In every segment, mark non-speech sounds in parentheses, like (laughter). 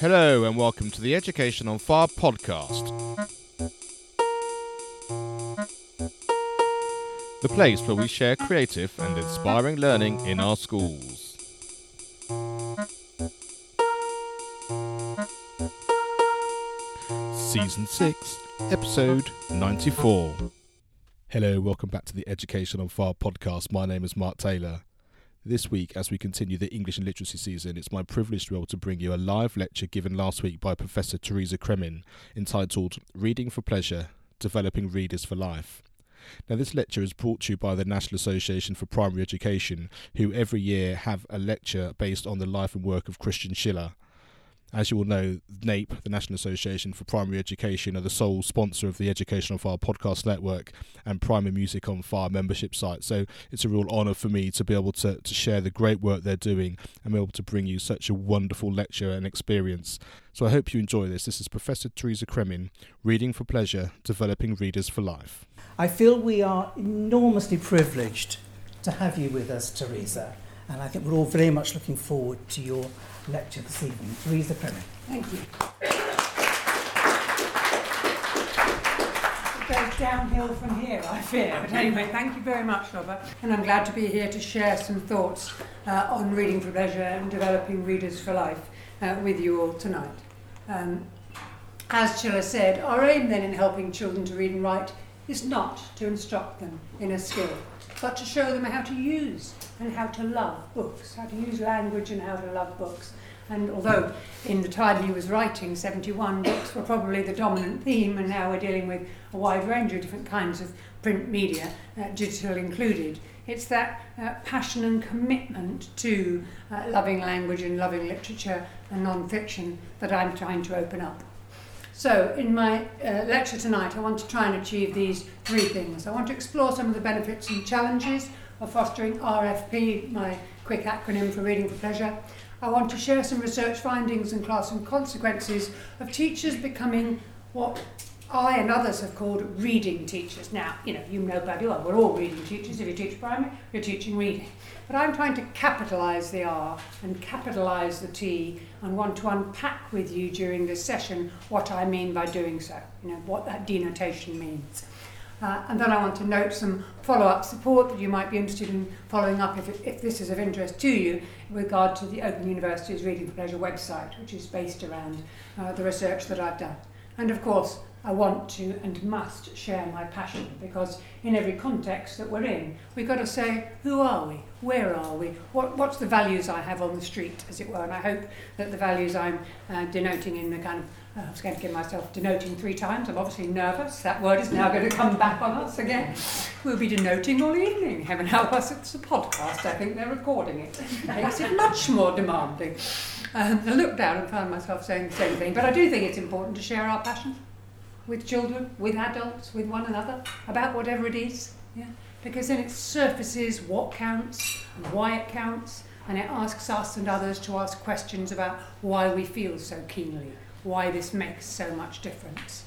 Hello, and welcome to the Education on Fire podcast. The place where we share creative and inspiring learning in our schools. Season 6, Episode 94. Hello, welcome back to the Education on Fire podcast. My name is Mark Taylor. This week, as we continue the English and Literacy season, it's my privilege to be able to bring you a live lecture given last week by Professor Teresa Cremin entitled Reading for Pleasure Developing Readers for Life. Now, this lecture is brought to you by the National Association for Primary Education, who every year have a lecture based on the life and work of Christian Schiller. As you all know, NAPE, the National Association for Primary Education, are the sole sponsor of the Education on Fire podcast network and Primary Music on Fire membership site. So it's a real honour for me to be able to, to share the great work they're doing and be able to bring you such a wonderful lecture and experience. So I hope you enjoy this. This is Professor Teresa Cremin, Reading for Pleasure, Developing Readers for Life. I feel we are enormously privileged to have you with us, Teresa, and I think we're all very much looking forward to your lecture this evening. Teresa Cremin. Thank you. It goes downhill from here, I fear. But anyway, thank you very much, Robert. And I'm glad to be here to share some thoughts uh, on reading for pleasure and developing readers for life uh, with you all tonight. Um, as Schiller said, our aim then in helping children to read and write is not to instruct them in a skill, but to show them how to use and how to love books, how to use language and how to love books. And although in the time he was writing, 71 books were probably the dominant theme, and now we're dealing with a wide range of different kinds of print media, uh, digital included, it's that uh, passion and commitment to uh, loving language and loving literature and non-fiction that I'm trying to open up. So, in my uh, lecture tonight, I want to try and achieve these three things. I want to explore some of the benefits and challenges of fostering RFP, my quick acronym for Reading for Pleasure. I want to share some research findings and classroom consequences of teachers becoming what I and others have called reading teachers. Now, you know, you know bloody well, we're all reading teachers. If you teach primary, you're teaching reading. But I'm trying to capitalise the R and capitalise the T and want to unpack with you during this session what I mean by doing so, you know, what that denotation means. Uh, and then I want to note some follow-up support that you might be interested in following up if, it, if this is of interest to you in regard to the Open University's Reading for Pleasure website, which is based around uh, the research that I've done. And of course, I want to and must share my passion because in every context that we're in, we've got to say, who are we? Where are we? What, what's the values I have on the street, as it were? And I hope that the values I'm uh, denoting in the kind of I was going to give myself denoting three times. I'm obviously nervous. That word is now going to come back on us again. We'll be denoting all evening. Heaven help us, it's a podcast. I think they're recording it. It makes it much more demanding. Um, I looked down and found myself saying the same thing. But I do think it's important to share our passion with children, with adults, with one another, about whatever it is. Yeah? Because then it surfaces what counts and why it counts, and it asks us and others to ask questions about why we feel so keenly why this makes so much difference.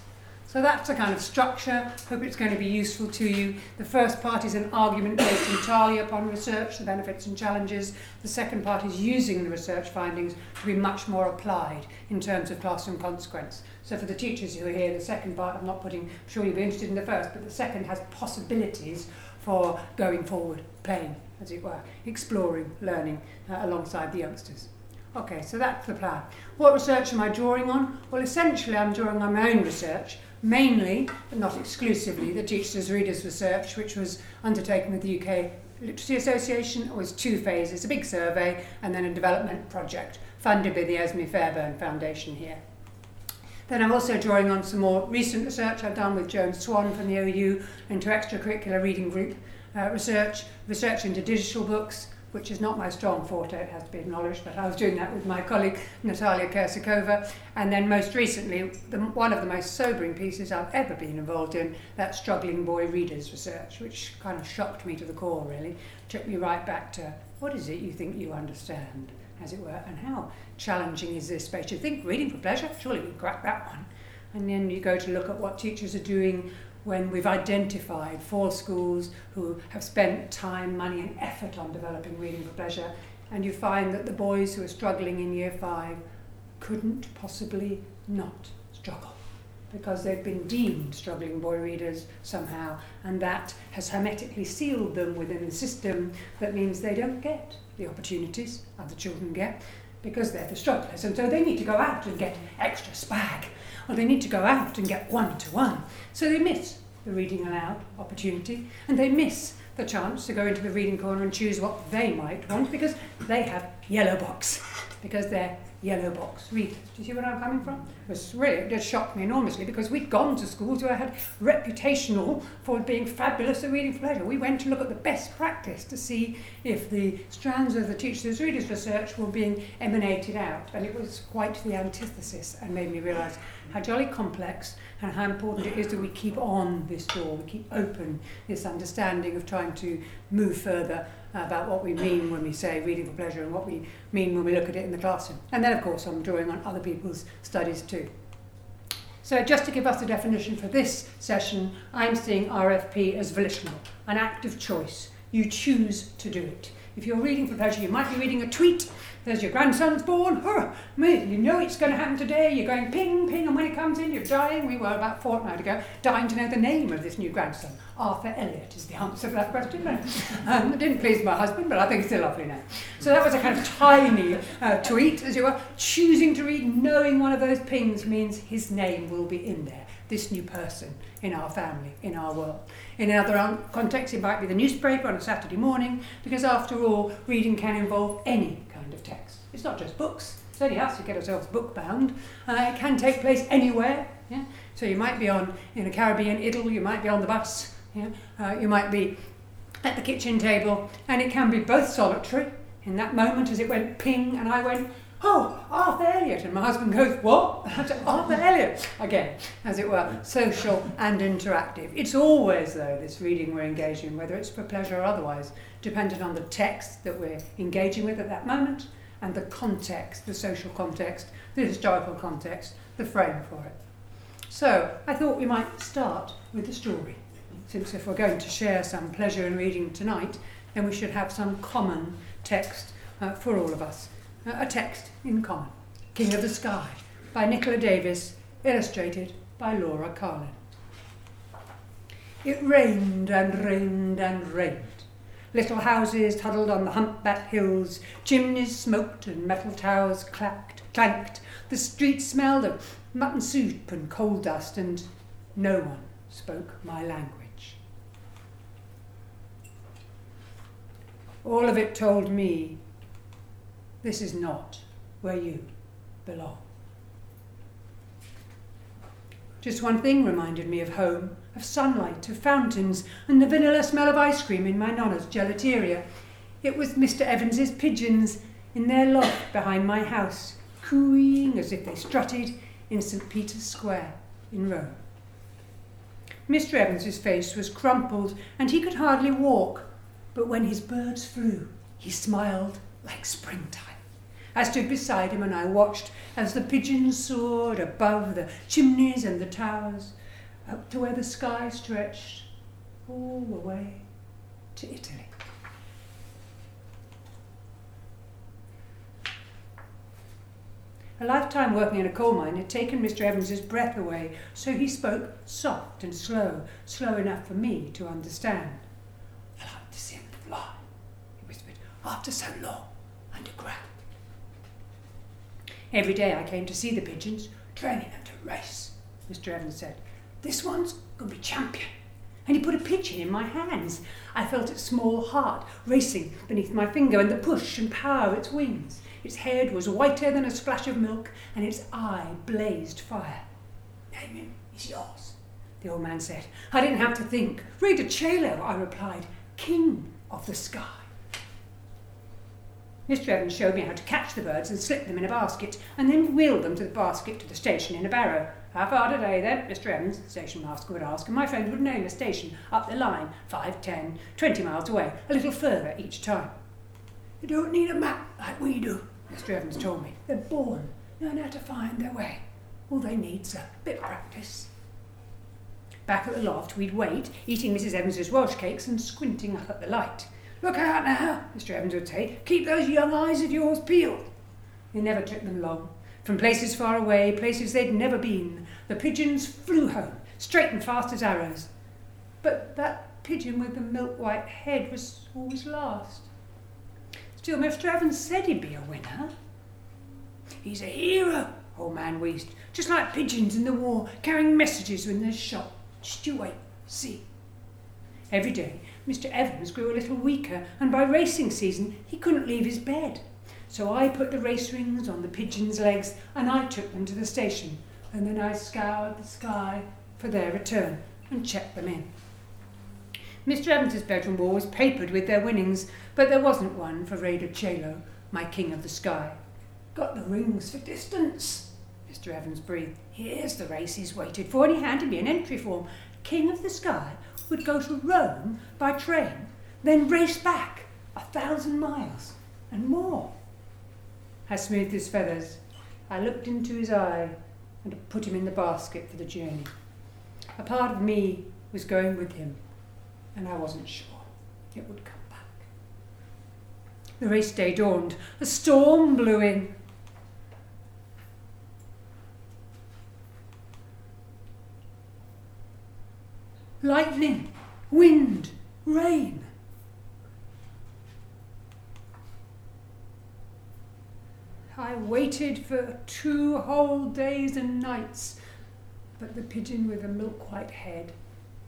So that's a kind of structure. Hope it's going to be useful to you. The first part is an argument based entirely upon research, the benefits and challenges. The second part is using the research findings to be much more applied in terms of classroom consequence. So for the teachers who are here, the second part, I'm not putting, I'm sure you'll be interested in the first, but the second has possibilities for going forward, playing, as it were, exploring, learning uh, alongside the youngsters. Okay, so that's the plan. What research am I drawing on? Well, essentially, I'm drawing on my own research, mainly, but not exclusively, the Teachers Readers research, which was undertaken with the UK Literacy Association. It was two phases a big survey and then a development project funded by the Esme Fairbairn Foundation here. Then I'm also drawing on some more recent research I've done with Joan Swann from the OU into extracurricular reading group uh, research, research into digital books, which is not my strong forte, it has to be acknowledged, but I was doing that with my colleague Natalia Kucirkova. And then most recently, the, one of the most sobering pieces I've ever been involved in, that struggling boy readers research, which kind of shocked me to the core, really. Took me right back to what is it you think you understand, as it were, and how challenging is this space? You think reading for pleasure? Surely we crack that one. And then you go to look at what teachers are doing when we've identified four schools who have spent time, money, and effort on developing reading for pleasure, and you find that the boys who are struggling in year five couldn't possibly not struggle because they've been deemed struggling boy readers somehow, and that has hermetically sealed them within the system that means they don't get the opportunities other children get because they're the strugglers. And so they need to go out and get extra SPaG, or they need to go out and get one to one. So they miss the reading aloud opportunity, and they miss the chance to go into the reading corner and choose what they might want because they have yellow box, because they're yellow box readers. Do you see where I'm coming from? It was really, it just shocked me enormously because we'd gone to schools where I had reputational for being fabulous at reading pleasure. We went to look at the best practice to see if the strands of the teachers' readers research were being emanated out, and it was quite the antithesis and made me realise how jolly complex and how important it is that we keep on this door, we keep open this understanding of trying to move further about what we mean when we say reading for pleasure and what we mean when we look at it in the classroom. And then, of course, I'm drawing on other people's studies too. So, just to give us a definition for this session, I'm seeing RFP as volitional, an act of choice. You choose to do it. If you're reading for pleasure, you might be reading a tweet there's your grandson's born. Huh, you know it's going to happen today. You're going ping, ping, and when it comes in, you're dying. We were about a fortnight ago dying to know the name of this new grandson. Arthur Elliot is the answer to that question. um, it didn't please my husband, but I think it's a lovely name. So that was a kind of tiny uh, tweet, as you were. Choosing to read, knowing one of those pings means his name will be in there. This new person in our family, in our world. In other contexts, it might be the newspaper on a Saturday morning, because after all, reading can involve any kind of text. It's not just books. Only us who get ourselves book bound. Uh, it can take place anywhere. Yeah? So you might be on in a Caribbean idyll, you might be on the bus, yeah? Uh, you might be at the kitchen table, and it can be both solitary. In that moment, as it went ping, and I went, oh, Arthur Elliot. And my husband goes, what? (laughs) Arthur Elliot. Again, as it were, social and interactive. It's always, though, this reading we're engaging, in, whether it's for pleasure or otherwise, dependent on the text that we're engaging with at that moment and the context, the social context, the historical context, the frame for it. So I thought we might start with the story, since if we're going to share some pleasure in reading tonight, then we should have some common text uh, for all of us. Uh, a text in common. King of the Sky by Nicola Davies, illustrated by Laura Carlin. It rained and rained and rained. Little houses huddled on the humpback hills, chimneys smoked and metal towers clacked, clanked. The street smelled of mutton soup and coal dust, and no one spoke my language. All of it told me this is not where you belong. Just one thing reminded me of home of sunlight, of fountains, and the vanilla smell of ice cream in my nonna's gelateria. It was Mr. Evans's pigeons in their loft behind my house, cooing as if they strutted in St. Peter's Square in Rome. Mr. Evans's face was crumpled, and he could hardly walk, but when his birds flew, he smiled like springtime. I stood beside him and I watched as the pigeons soared above the chimneys and the towers up to where the sky stretched all the way to Italy. A lifetime working in a coal mine had taken Mr. Evans's breath away, so he spoke soft and slow, slow enough for me to understand. I like to see him fly, he whispered, after so long underground. Every day I came to see the pigeons, training them to race, Mr. Evans said. This one's going to be champion. And he put a pigeon in my hands. I felt its small heart racing beneath my finger and the push and power of its wings. Its head was whiter than a splash of milk, and its eye blazed fire. Name him, he's yours, the old man said. I didn't have to think. Re del Cielo, I replied, king of the sky. Mr. Evans showed me how to catch the birds and slip them in a basket, and then wheel them to the basket to the station in a barrow. How far today then, Mr. Evans? the station master would ask, and my friend would name a station up the line, five, ten, twenty miles away, a little further each time. You don't need a map like we do, Mr. Evans told me. They're born, knowing how to find their way. All they need's a bit of practice. Back at the loft, we'd wait, eating Mrs. Evans's Welsh cakes and squinting up at the light. Look out now, Mr. Evans would say. Keep those young eyes of yours peeled. It never took them long From places far away, places they'd never been, the pigeons flew home, straight and fast as arrows. But that pigeon with the milk white head was always last. Still, Mr. Evans said he'd be a winner. He's a hero, old man wheezed, just like pigeons in the war, carrying messages when they're shot. Just you wait, see. Every day, Mr. Evans grew a little weaker, and by racing season, he couldn't leave his bed. So I put the race rings on the pigeons' legs, and I took them to the station, and then I scoured the sky for their return and checked them in. Mr. Evans's bedroom wall was papered with their winnings, but there wasn't one for Re del Cielo, my king of the sky. Got the rings for distance, Mr. Evans breathed. Here's the race he's waited for, and he handed me an entry form. King of the Sky would go to Rome by train, then race back a thousand miles and more. I smoothed his feathers. I looked into his eye and put him in the basket for the journey. A part of me was going with him, and I wasn't sure it would come back. The race day dawned. A storm blew in. Lightning, wind, rain. I waited for two whole days and nights, but the pigeon with the milk white head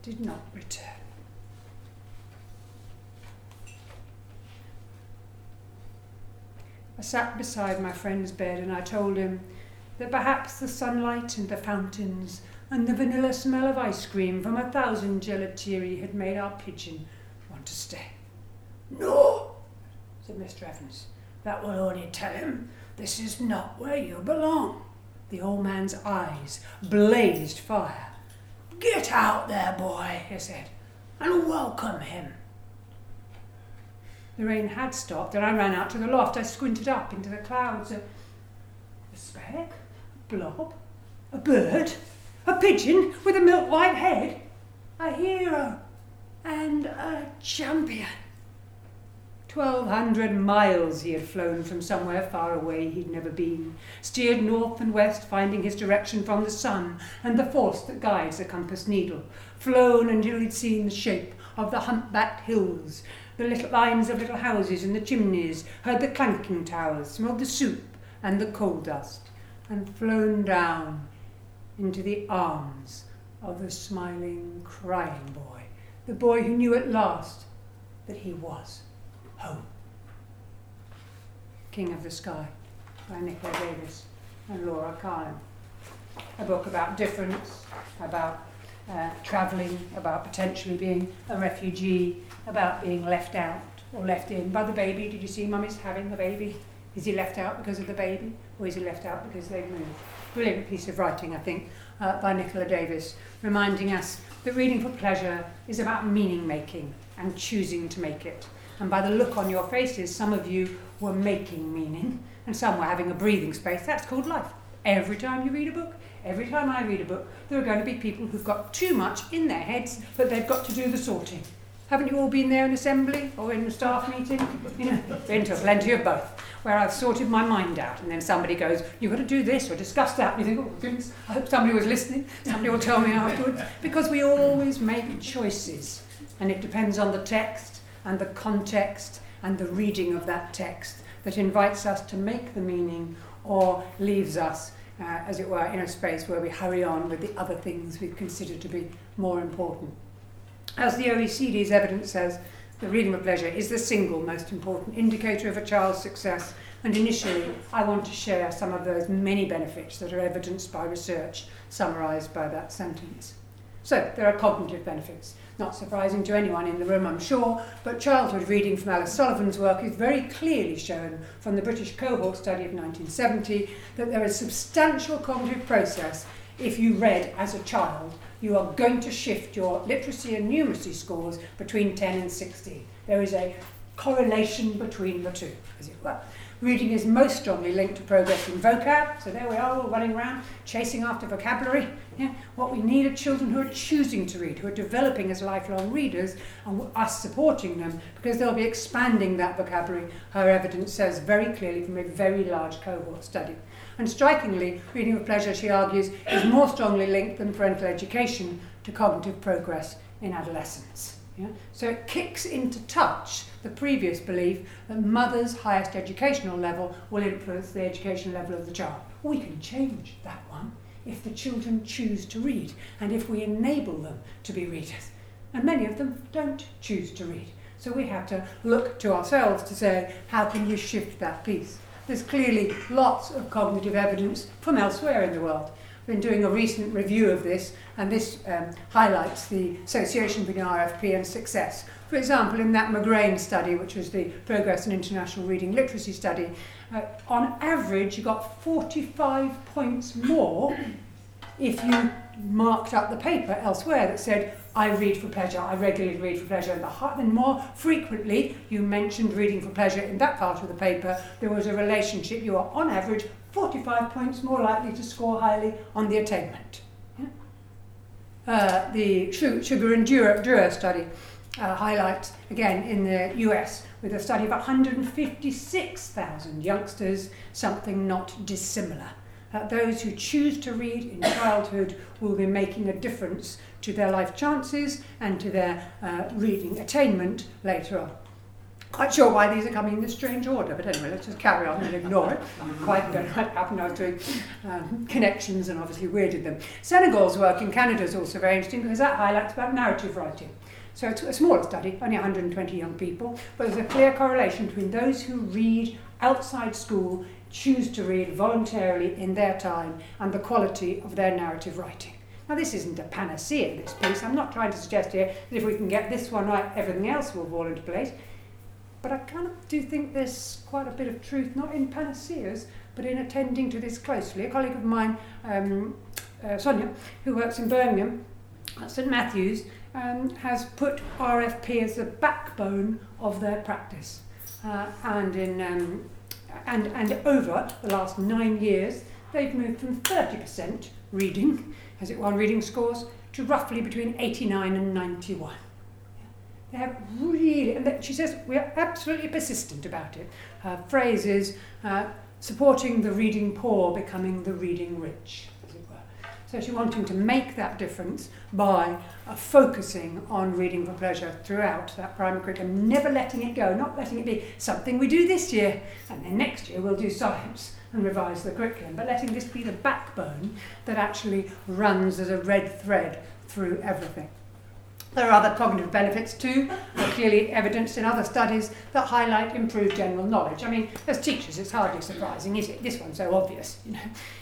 did not return. I sat beside my friend's bed and I told him that perhaps the sunlight and the fountains and the vanilla smell of ice cream from a thousand gelatiri had made our pigeon want to stay. No, said Mr. Evans. That will only tell him this is not where you belong. The old man's eyes blazed fire. Get out there, boy, he said, and welcome him. The rain had stopped, and I ran out to the loft. I squinted up into the clouds. A, a speck? A blob? A bird? A pigeon with a milk white head, a hero, and a champion. Twelve hundred miles he had flown from somewhere far away he'd never been, steered north and west, finding his direction from the sun and the force that guides a compass needle, flown until he'd seen the shape of the humpbacked hills, the little lines of little houses and the chimneys, heard the clanking towers, smelled the soup and the coal dust, and flown down into the arms of the smiling, crying boy, the boy who knew at last that he was home. King of the Sky by Nicola Davies and Laura Carlin. A book about difference, about uh, travelling, about potentially being a refugee, about being left out or left in by the baby. Did you see mummy's having the baby? Is he left out because of the baby or is he left out because they've moved? Brilliant piece of writing, I think, uh, by Nicola Davies, reminding us that reading for pleasure is about meaning making and choosing to make it. And by the look on your faces, some of you were making meaning and some were having a breathing space. That's called life. Every time you read a book, every time I read a book, there are going to be people who've got too much in their heads, but they've got to do the sorting. Haven't you all been there in assembly or in a staff meeting? You know, been to plenty of both, where I've sorted my mind out, and then somebody goes, "You've got to do this or discuss that." And you think, "Oh goodness, I hope somebody was listening. Somebody will tell me (laughs) afterwards." Because we always make choices, and it depends on the text and the context and the reading of that text that invites us to make the meaning or leaves us, uh, as it were, in a space where we hurry on with the other things we consider to be more important. As the OECD's evidence says, the reading of pleasure is the single most important indicator of a child's success. And initially, I want to share some of those many benefits that are evidenced by research summarised by that sentence. So, there are cognitive benefits. Not surprising to anyone in the room, I'm sure, but childhood reading from Alice Sullivan's work is very clearly shown from the British cohort study of 1970 that there is substantial cognitive process if you read as a child you are going to shift your literacy and numeracy scores between 10 and 16. There is a correlation between the two, as it were. Reading is most strongly linked to progress in vocab. So there we are, all running around, chasing after vocabulary. Yeah? What we need are children who are choosing to read, who are developing as lifelong readers, and us supporting them because they'll be expanding that vocabulary, her evidence says very clearly from a very large cohort study. And strikingly, reading with pleasure, she argues, is more strongly linked than parental education to cognitive progress in adolescence. Yeah? So it kicks into touch the previous belief that mother's highest educational level will influence the education level of the child. We can change that one if the children choose to read and if we enable them to be readers. And many of them don't choose to read. So we have to look to ourselves to say, how can you shift that piece? There's clearly lots of cognitive evidence from elsewhere in the world We've been doing a recent review of this, and this um, highlights the association between RFP and success. For example, in that McGrain study, which was the Progress in International Reading Literacy study, uh, on average you got 45 points more if you marked up the paper elsewhere that said, I read for pleasure, I regularly read for pleasure. And the, and more frequently you mentioned reading for pleasure in that part of the paper, there was a relationship. You are, on average, 45 points more likely to score highly on the attainment. Yeah? Uh, the Sugar and Dewar study uh, highlights, again, in the US, with a study of 156,000 youngsters, something not dissimilar. Uh, those who choose to read in childhood will be making a difference to their life chances and to their uh, reading attainment later on. Quite sure why these are coming in this strange order, but anyway, let's just carry on and ignore it. Quite don't know what happened. I was doing um, connections and obviously weirded them. Sénéchal's work in Canada is also very interesting because that highlights about narrative writing. So it's a smaller study, only 120 young people, but there's a clear correlation between those who read outside school, choose to read voluntarily in their time, and the quality of their narrative writing. Now, this isn't a panacea, this piece. I'm not trying to suggest here that if we can get this one right, everything else will fall into place. But I kind of do think there's quite a bit of truth, not in panaceas, but in attending to this closely. A colleague of mine, um, uh, Sonia, who works in Birmingham at St Matthew's, um, has put RFP as the backbone of their practice. Uh, and, in, um, and, and over the last nine years, they've moved from 30% reading, as it won reading scores, to roughly between 89 and 91. They have really, and she says we are absolutely persistent about it. Her phrase is uh, supporting the reading poor, becoming the reading rich, were. So she's wanting to make that difference by uh, focusing on reading for pleasure throughout that primary curriculum, never letting it go, not letting it be something we do this year, and then next year we'll do science and revise the curriculum, but letting this be the backbone that actually runs as a red thread through everything. There are other cognitive benefits too, clearly evidenced in other studies that highlight improved general knowledge. I mean, as teachers, it's hardly surprising, is it? This one's so obvious. You know,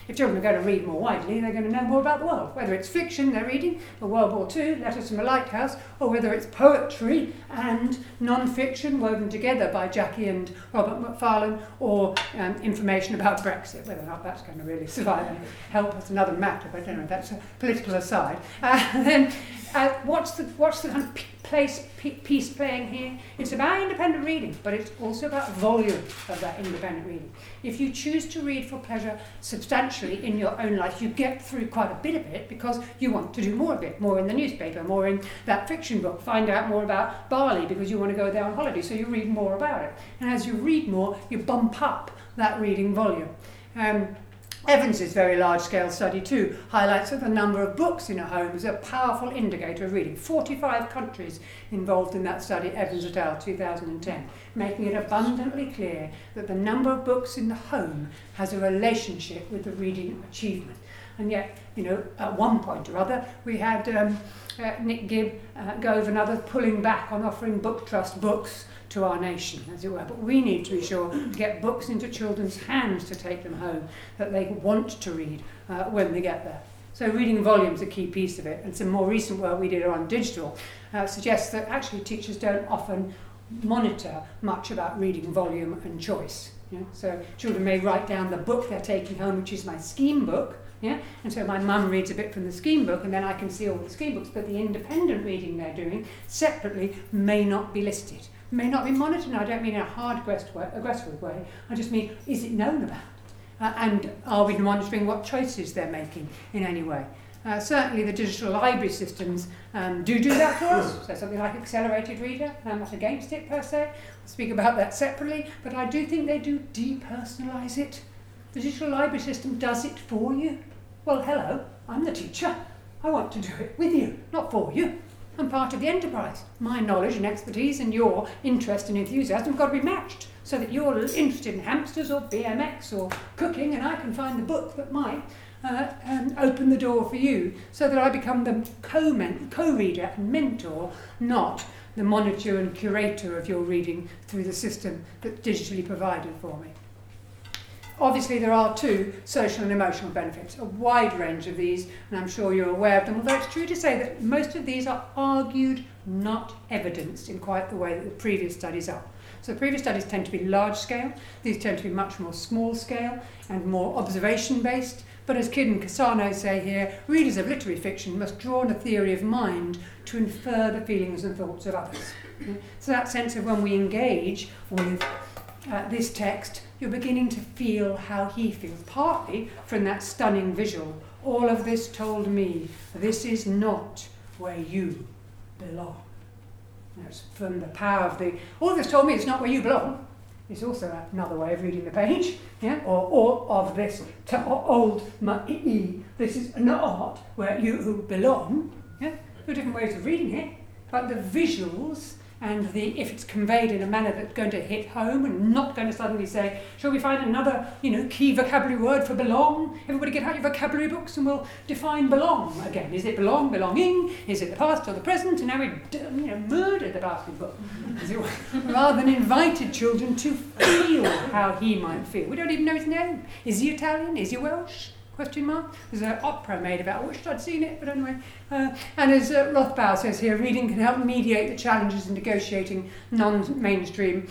if children are going to read more widely, they're going to know more about the world. Whether it's fiction they're reading, or World War II, Letters from a Lighthouse, or whether it's poetry and non-fiction woven together by Jackie and Robert Macfarlane, or um, information about Brexit. Whether or not that's going to really (laughs) survive and help us, another matter, but anyway, that's a political aside. Uh, then uh, what's the what's the kind of place piece playing here? It's about independent reading, but it's also about volume of that independent reading. If you choose to read for pleasure substantially in your own life, you get through quite a bit of it because you want to do more of it, more in the newspaper, more in that fiction book, find out more about Bali because you want to go there on holiday, so you read more about it. And as you read more, you bump up that reading volume. Um, Evans's very large scale study, too, highlights that the number of books in a home is a powerful indicator of reading. 45 countries involved in that study, Evans et al., 2010, making it abundantly clear that the number of books in the home has a relationship with the reading achievement. And yet, you know, at one point or other, we had um, uh, Nick Gibb uh, go over another pulling back on offering book trust books to our nation, as it were. But we need to be sure to get books into children's hands to take them home, that they want to read uh, when they get there. So reading volume is a key piece of it. And some more recent work we did around digital uh, suggests that actually teachers don't often monitor much about reading volume and choice. Yeah? So children may write down the book they're taking home, which is my scheme book, yeah? And so my mum reads a bit from the scheme book, and then I can see all the scheme books, but the independent reading they're doing separately may not be listed may not be monitored. I don't mean in a hard, aggressive way. I just mean, is it known about? Uh, and are we monitoring what choices they're making in any way? Uh, certainly the digital library systems um, do do that for us. So something like Accelerated Reader, I'm not against it per se. I'll speak about that separately, but I do think they do depersonalise it. The digital library system does it for you. Well, hello, I'm the teacher. I want to do it with you, not for you. I'm part of the enterprise. My knowledge and expertise and your interest and enthusiasm have got to be matched so that you're interested in hamsters or BMX or cooking and I can find the book that might uh, and open the door for you so that I become the co-reader and mentor, not the monitor and curator of your reading through the system that's digitally provided for me. Obviously, there are two social and emotional benefits, a wide range of these, and I'm sure you're aware of them, although it's true to say that most of these are argued, not evidenced in quite the way that the previous studies are. So, previous studies tend to be large scale, these tend to be much more small scale and more observation based. But as Kidd and Castano say here, readers of literary fiction must draw on a theory of mind to infer the feelings and thoughts of others. So that sense of when we engage with uh, this text, you're beginning to feel how he feels, partly from that stunning visual. All of this told me this is not where you belong. That's from the power of the. All this told me it's not where you belong It's also another way of reading the page, yeah? or, or of this to old ma'i. This is not where you belong. Yeah? There are different ways of reading it, but the visuals and the if it's conveyed in a manner that's going to hit home and not going to suddenly say, shall we find another, you know, key vocabulary word for belong? Everybody get out your vocabulary books and we'll define belong again. Is it belong, belonging? Is it the past or the present? And now we you know, murder the book. (laughs) Rather than invited children to feel how he might feel. We don't even know his name. Is he Italian? Is he Welsh? Question mark. There's an opera made about. I wish I'd seen it, but anyway. Uh, and as uh, Rothbauer says here, reading can help mediate the challenges in negotiating non-mainstream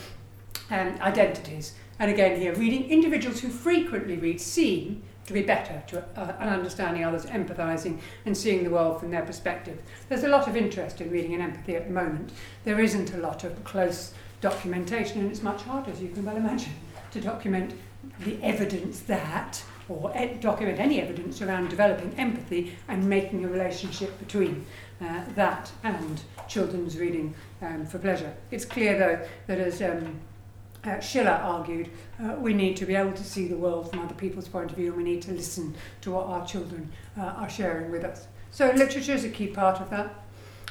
um, identities. And again here, reading individuals who frequently read seem to be better to uh, understanding others, empathising and seeing the world from their perspective. There's a lot of interest in reading and empathy at the moment. There isn't a lot of close documentation, and it's much harder, as you can well imagine, to document the evidence that or document any evidence around developing empathy and making a relationship between uh, that and children's reading um, for pleasure. It's clear, though, that as um, uh, Schiller argued, uh, we need to be able to see the world from other people's point of view and we need to listen to what our children uh, are sharing with us. So, literature is a key part of that.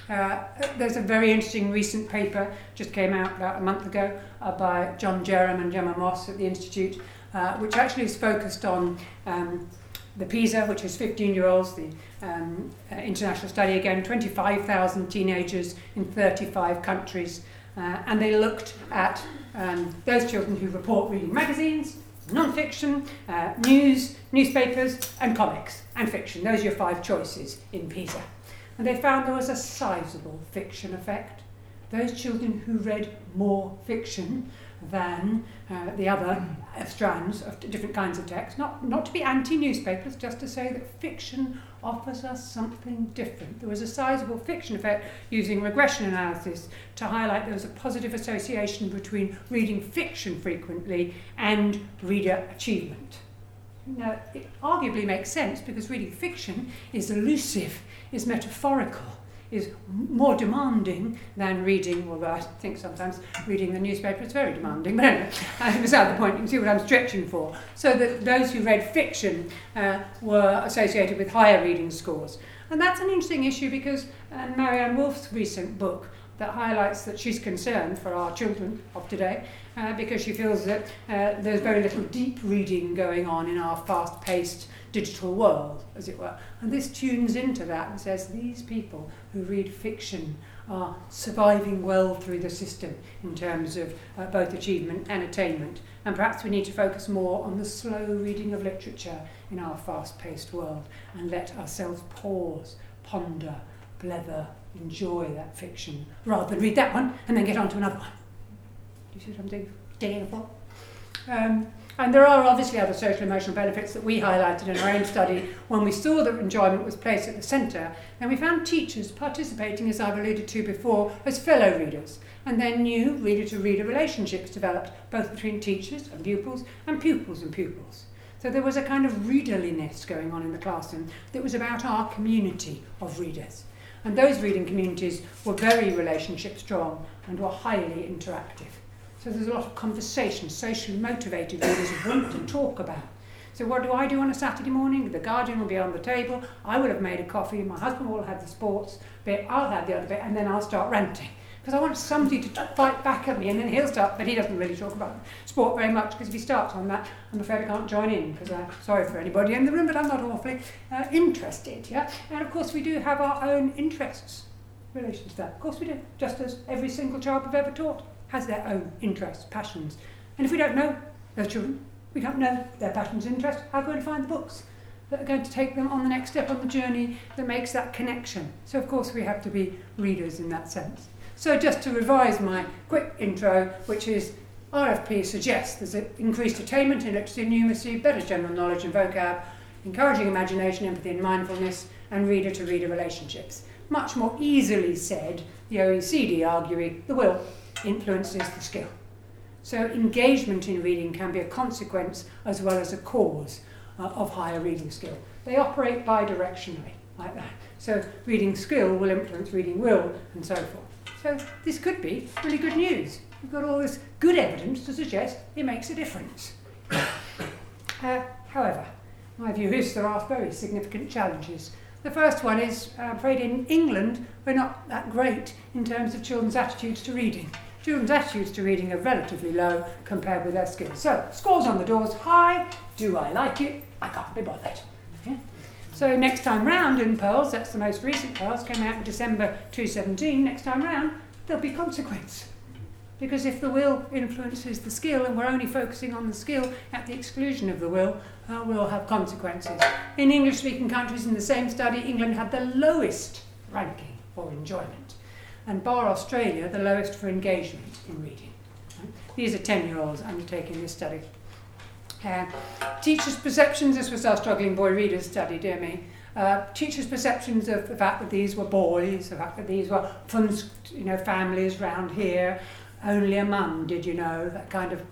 Uh, there's a very interesting recent paper just came out about a month ago uh, by John Jerrim and Gemma Moss at the Institute uh, which actually is focused on um, the PISA, which is 15 year olds, the um, uh, international study again, 25,000 teenagers in 35 countries. Uh, and they looked at um, those children who report reading magazines, non-fiction, uh, news, newspapers, and comics, and fiction. Those are your five choices in PISA. And they found there was a sizable fiction effect. Those children who read more fiction than uh, the other (clears throat) strands of different kinds of text. Not, not to be anti newspapers, just to say that fiction offers us something different. There was a sizable fiction effect using regression analysis to highlight there was a positive association between reading fiction frequently and reader achievement. Now, it arguably makes sense because reading fiction is elusive, is metaphorical is more demanding than reading, although I think sometimes reading the newspaper is very demanding, (laughs) but anyway, I'm beside the point, you can see what I'm stretching for. So that those who read fiction uh, were associated with higher reading scores. And that's an interesting issue because uh, Maryanne Wolf's recent book that highlights that she's concerned for our children of today uh, because she feels that uh, there's very little deep reading going on in our fast-paced digital world, as it were. And this tunes into that and says these people who read fiction are surviving well through the system in terms of uh, both achievement and attainment. And perhaps we need to focus more on the slow reading of literature in our fast paced world and let ourselves pause, ponder, blether, enjoy that fiction rather than read that one and then get on to another one. Do you see what I'm doing? Digging for? Um, And there are obviously other social emotional benefits that we highlighted in our own study when we saw that enjoyment was placed at the centre. And we found teachers participating, as I've alluded to before, as fellow readers. And then new reader to reader relationships developed, both between teachers and pupils and pupils and pupils. So there was a kind of readerliness going on in the classroom that was about our community of readers. And those reading communities were very relationship strong and were highly interactive. So there's a lot of conversation, socially motivated readers want to talk about. So what do I do on a Saturday morning? The Guardian will be on the table. I will have made a coffee. My husband will have the sports bit. I'll have the other bit, and then I'll start ranting because I want somebody to fight back at me, and then he'll start. But he doesn't really talk about sport very much because if he starts on that, I'm afraid I can't join in because I'm sorry for anybody in the room, but I'm not awfully uh, interested. Yeah, and of course we do have our own interests in relation to that. Of course we do, just as every single child we've ever taught has their own interests, passions. And if we don't know those children, we don't know their passions interests, how can we going to find the books that are going to take them on the next step on the journey that makes that connection? So, of course, we have to be readers in that sense. So, just to revise my quick intro, which is RFP suggests there's an increased attainment in literacy and numeracy, better general knowledge and vocab, encouraging imagination, empathy, and mindfulness, and reader to reader relationships. Much more easily said, the OECD arguing the will influences the skill. So engagement in reading can be a consequence as well as a cause uh, of higher reading skill. They operate bidirectionally like that. So reading skill will influence reading will and so forth. So this could be really good news. We've got all this good evidence to suggest it makes a difference. (coughs) Uh, however, my view is there are very significant challenges. The first one is, I'm afraid in England, we're not that great in terms of children's attitudes to reading. Children's attitudes to reading are relatively low compared with their skills. So, scores on the doors high. Do I like it? I can't be bothered. So, next time round in PIRLS, that's the most recent PIRLS, came out in December 2017. Next time round, there'll be consequence. Because if the will influences the skill and we're only focusing on the skill at the exclusion of the will, uh, we'll have consequences. In English speaking countries in the same study, England had the lowest ranking for enjoyment and bar Australia, the lowest for engagement in reading. These are 10 year olds undertaking this study. Uh, teachers' perceptions, this was our struggling boy readers study, dear me. Uh, teachers' perceptions of the fact that these were boys, the fact that these were from you know, families round here, only a mum, did you know, that kind of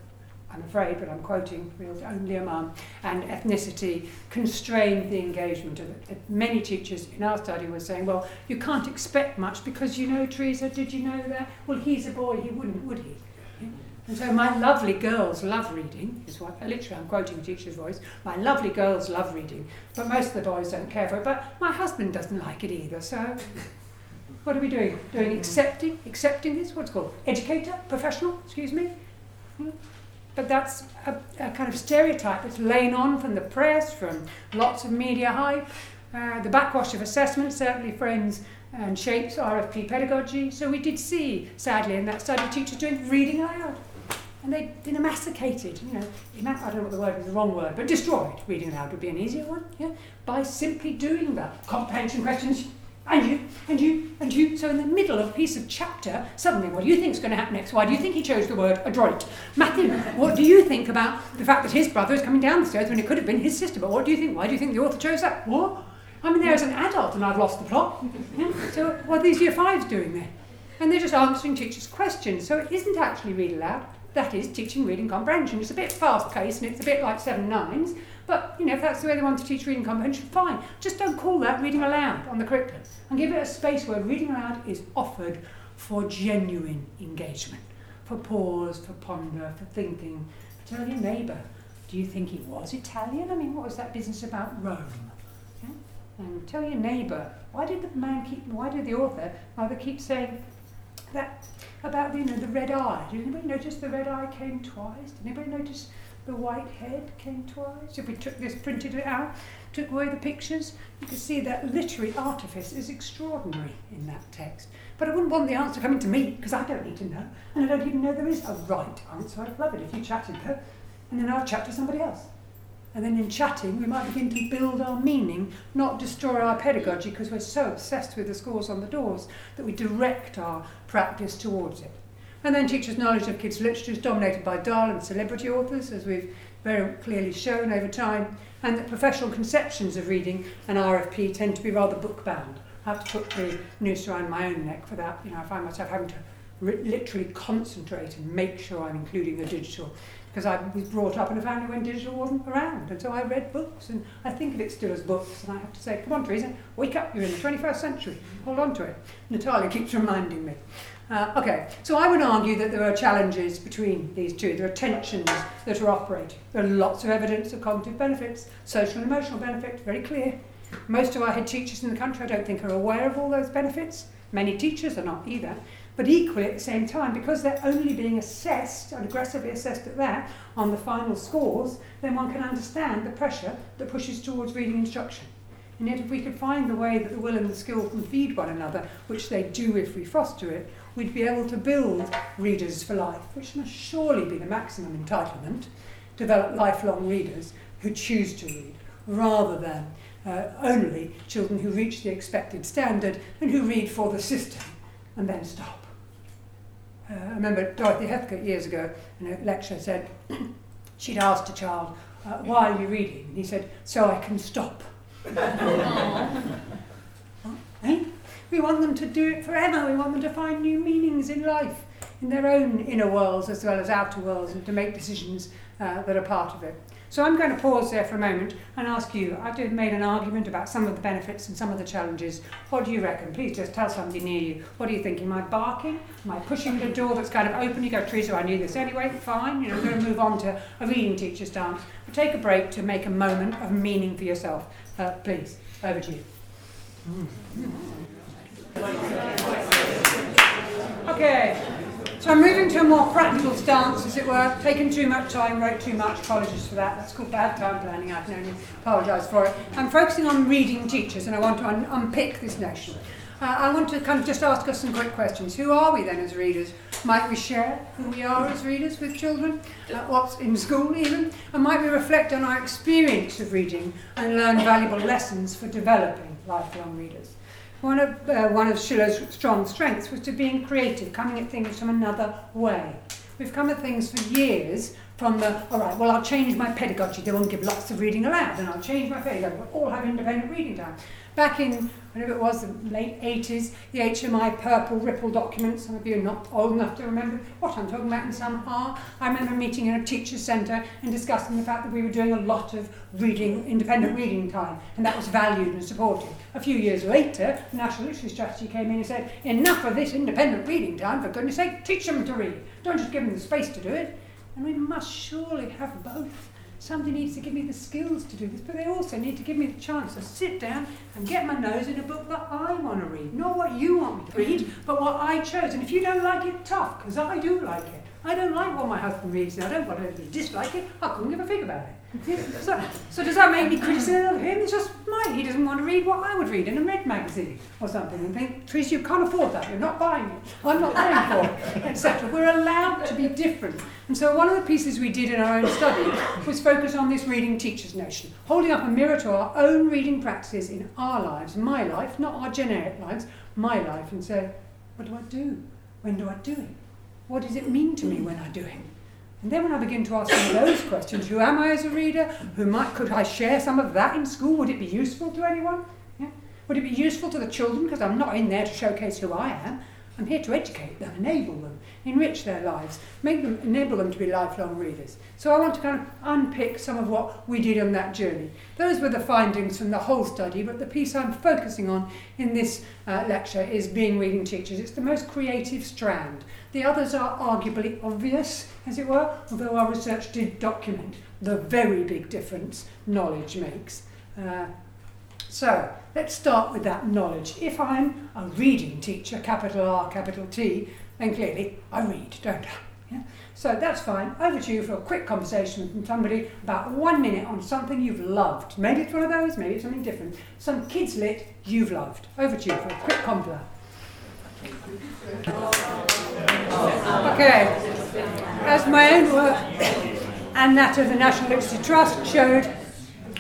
I'm afraid, but I'm quoting only a mum, and ethnicity constrained the engagement of it. Many teachers in our study were saying, well, you can't expect much because you know, Teresa, did you know that? Well, he's a boy, he wouldn't, would he? And so my lovely girls love reading, is what, literally I'm quoting a teacher's voice, my lovely girls love reading, but most of the boys don't care for it, but my husband doesn't like it either, so (laughs) what are we doing? Doing accepting, accepting this, what's called? Educator, professional, excuse me? Hmm? But that's a, a, kind of stereotype that's lain on from the press, from lots of media hype. Uh, the backwash of assessment certainly frames and shapes RFP pedagogy. So we did see, sadly, in that study, teachers doing reading aloud. And they'd been emacicated, you know, I don't know what the word is, the wrong word, but destroyed. Reading aloud would be an easier one, yeah, by simply doing that. Comprehension questions, and you, and you, and you. So in the middle of a piece of chapter, suddenly, what do you think is going to happen next? Why do you think he chose the word adroit? Matthew, what do you think about the fact that his brother is coming down the stairs when it could have been his sister? But what do you think? Why do you think the author chose that? What? I mean, there is an adult and I've lost the plot. So what are these year fives doing there? And they're just answering teachers' questions. So it isn't actually read aloud. That is teaching reading comprehension. It's a bit fast paced and it's a bit like seven nines. But you know, if that's the way they want to teach reading comprehension, fine. Just don't call that reading aloud on the curriculum and give it a space where reading aloud is offered for genuine engagement, for pause, for ponder, for thinking. Tell your neighbour, do you think he was Italian? I mean, what was that business about Rome? Yeah? And tell your neighbour, why did the man keep, why did the author rather keep saying that about you know the red eye? Did anybody notice the red eye came twice? Did anybody notice the white head came twice? If we took this, printed it out, took away the pictures, you could see that literary artifice is extraordinary in that text. But I wouldn't want the answer coming to me, because I don't need to know, and I don't even know there is a right answer. I'd love it if you chatted her, and then I'll chat to somebody else. And then in chatting, we might begin to build our meaning, not destroy our pedagogy, because we're so obsessed with the scores on the doors that we direct our practice towards it. And then teachers' knowledge of kids' literature is dominated by dull and celebrity authors, as we've very clearly shown over time, and that professional conceptions of reading and RFP tend to be rather book bound. I have to put the noose around my own neck for that. You know, I find myself having to literally concentrate and make sure I'm including the digital because I was brought up in a family when digital wasn't around, and so I read books, and I think of it still as books, and I have to say, come on, Teresa, wake up, you're in the 21st century, hold on to it. Natalia keeps reminding me. Uh, okay, so I would argue that there are challenges between these two. There are tensions that are operating. There are lots of evidence of cognitive benefits, social and emotional benefits, very clear. Most of our head teachers in the country, I don't think, are aware of all those benefits. Many teachers are not either. But equally, at the same time, because they're only being assessed, and aggressively assessed at that, on the final scores, then one can understand the pressure that pushes towards reading instruction. And yet, if we could find the way that the will and the skill can feed one another, which they do if we foster it, we'd be able to build readers for life, which must surely be the maximum entitlement, develop lifelong readers who choose to read, rather than uh, only children who reach the expected standard and who read for the system and then stop. Uh, I remember Dorothy Heathcote years ago in a lecture said (clears throat) she'd asked a child, uh, Why are you reading? And he said, So I can stop. (laughs) (laughs) We want them to do it forever. We want them to find new meanings in life, in their own inner worlds as well as outer worlds, and to make decisions uh, that are part of it. So I'm going to pause there for a moment and ask you. I've made an argument about some of the benefits and some of the challenges. What do you reckon? Please just tell somebody near you. What are you thinking? Am I barking? Am I pushing the door that's kind of open? You go, Teresa, I knew this anyway. Fine. You know, we're going to move on to a reading teacher stance. But take a break to make a moment of meaning for yourself. Uh, please, over to you. Okay. So I'm moving to a more practical stance, as it were. Taken too much time, wrote too much. Apologies for that. That's called bad time planning. I can only apologise for it. I'm focusing on reading teachers, and I want to un- unpick this notion. Uh, I want to kind of just ask us some quick questions. Who are we then as readers? Might we share who we are as readers with children? Uh, what's in school even? And might we reflect on our experience of reading and learn valuable lessons for developing lifelong readers? One of, uh, one of Schiller's strong strengths was to being creative, coming at things from another way. We've come at things for years from the, all right, well, I'll change my pedagogy. They won't give lots of reading aloud, and I'll change my pedagogy. We'll all have independent reading time. Back in, whenever it was, the late 80s, the HMI purple ripple document. some of you are not old enough to remember what I'm talking about, and some are. I remember meeting in a teacher's centre and discussing the fact that we were doing a lot of reading, independent reading time, and that was valued and supported. A few years later, the National Literacy Strategy came in and said, enough of this independent reading time, for goodness sake, teach them to read. Don't just give them the space to do it. And we must surely have both. Somebody needs to give me the skills to do this, but they also need to give me the chance to sit down and get my nose in a book that I want to read. Not what you want me to read, mm-hmm. but what I chose. And if you don't like it, tough, because I do like it. I don't like what my husband reads, and I don't want to dislike it. I couldn't give a fig about it. (laughs) So, so does that make me critical of him? It's just mine. He doesn't want to read what I would read in a red magazine or something and think, Teresa, you can't afford that. You're not buying it. I'm not paying for it, (laughs) etc. We're allowed to be different. And so one of the pieces we did in our own study was focus on this reading teachers notion, holding up a mirror to our own reading practices in our lives, my life, not our generic lives, my life, and say, what do I do? When do I do it? What does it mean to me when I do it? And then when I begin to ask some of those questions, who am I as a reader? Who might, could I share some of that in school? Would it be useful to anyone? Yeah? Would it be useful to the children? Because I'm not in there to showcase who I am. I'm here to educate them, enable them, enrich their lives, make them, enable them to be lifelong readers. So I want to kind of unpick some of what we did on that journey. Those were the findings from the whole study, but the piece I'm focusing on in this uh, lecture is being reading teachers. It's the most creative strand. The others are arguably obvious, as it were, although our research did document the very big difference knowledge makes. Uh, so let's start with that knowledge. If I'm a reading teacher, capital R, capital T, then clearly I read, don't I? Yeah? So that's fine. Over to you for a quick conversation with somebody about one minute on something you've loved. Maybe it's one of those, maybe it's something different. Some kids lit you've loved. Over to you for a quick convo. Okay. As my own work and that of the National Literacy Trust showed,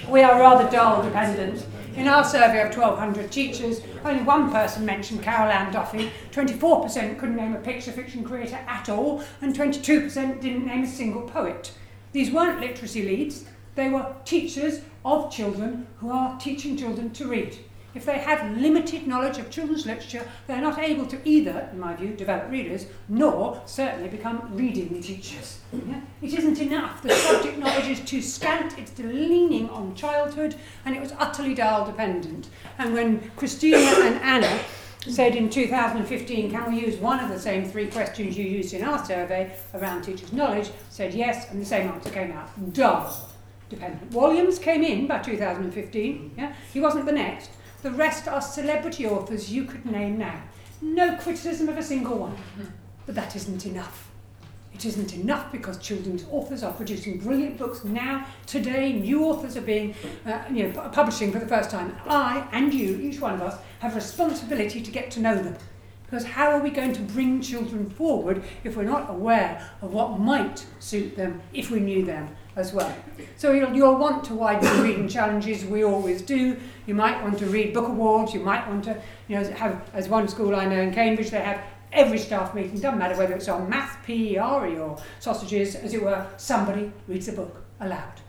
we are rather Dahl dependent. In our survey of 1,200 teachers, only one person mentioned Carol Ann Duffy, 24% couldn't name a picture fiction creator at all, and 22% didn't name a single poet. These weren't literacy leads, they were teachers of children who are teaching children to read. If they have limited knowledge of children's literature, they're not able to either, in my view, develop readers, nor certainly become reading teachers. Yeah? It isn't enough. The subject knowledge is too scant, it's leaning on childhood, and it was utterly Dahl dependent. And when Christina and Anna said in 2015, can we use one of the same three questions you used in our survey around teachers' knowledge, said yes, and the same answer came out. Dahl dependent. Walliams came in by 2015, yeah? he wasn't the next. The rest are celebrity authors you could name now. No criticism of a single one. But that isn't enough. It isn't enough because children's authors are producing brilliant books now. Today, new authors are being, uh, you know, publishing for the first time. I and you, each one of us, have a responsibility to get to know them. Because how are we going to bring children forward if we're not aware of what might suit them if we knew them as well? So you'll, you'll want to widen the reading challenges, we always do. You might want to read book awards, you might want to, you know, have, as one school I know in Cambridge, they have every staff meeting, doesn't matter whether it's on math, PE, or sausages, as it were, somebody reads a book aloud.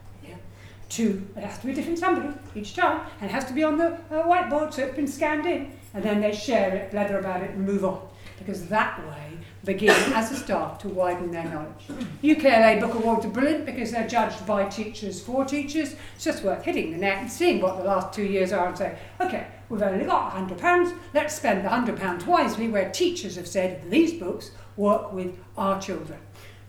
Two, it has to be a different somebody each time, and it has to be on the uh, whiteboard so it's been scanned in, and then they share it, blather about it, and move on. Because that way, begin as a start to widen their knowledge. UKLA Book Awards are brilliant because they're judged by teachers for teachers. It's just worth hitting the net and seeing what the last two years are and say, okay, we've only got £100, let's spend the £100 wisely where teachers have said these books work with our children.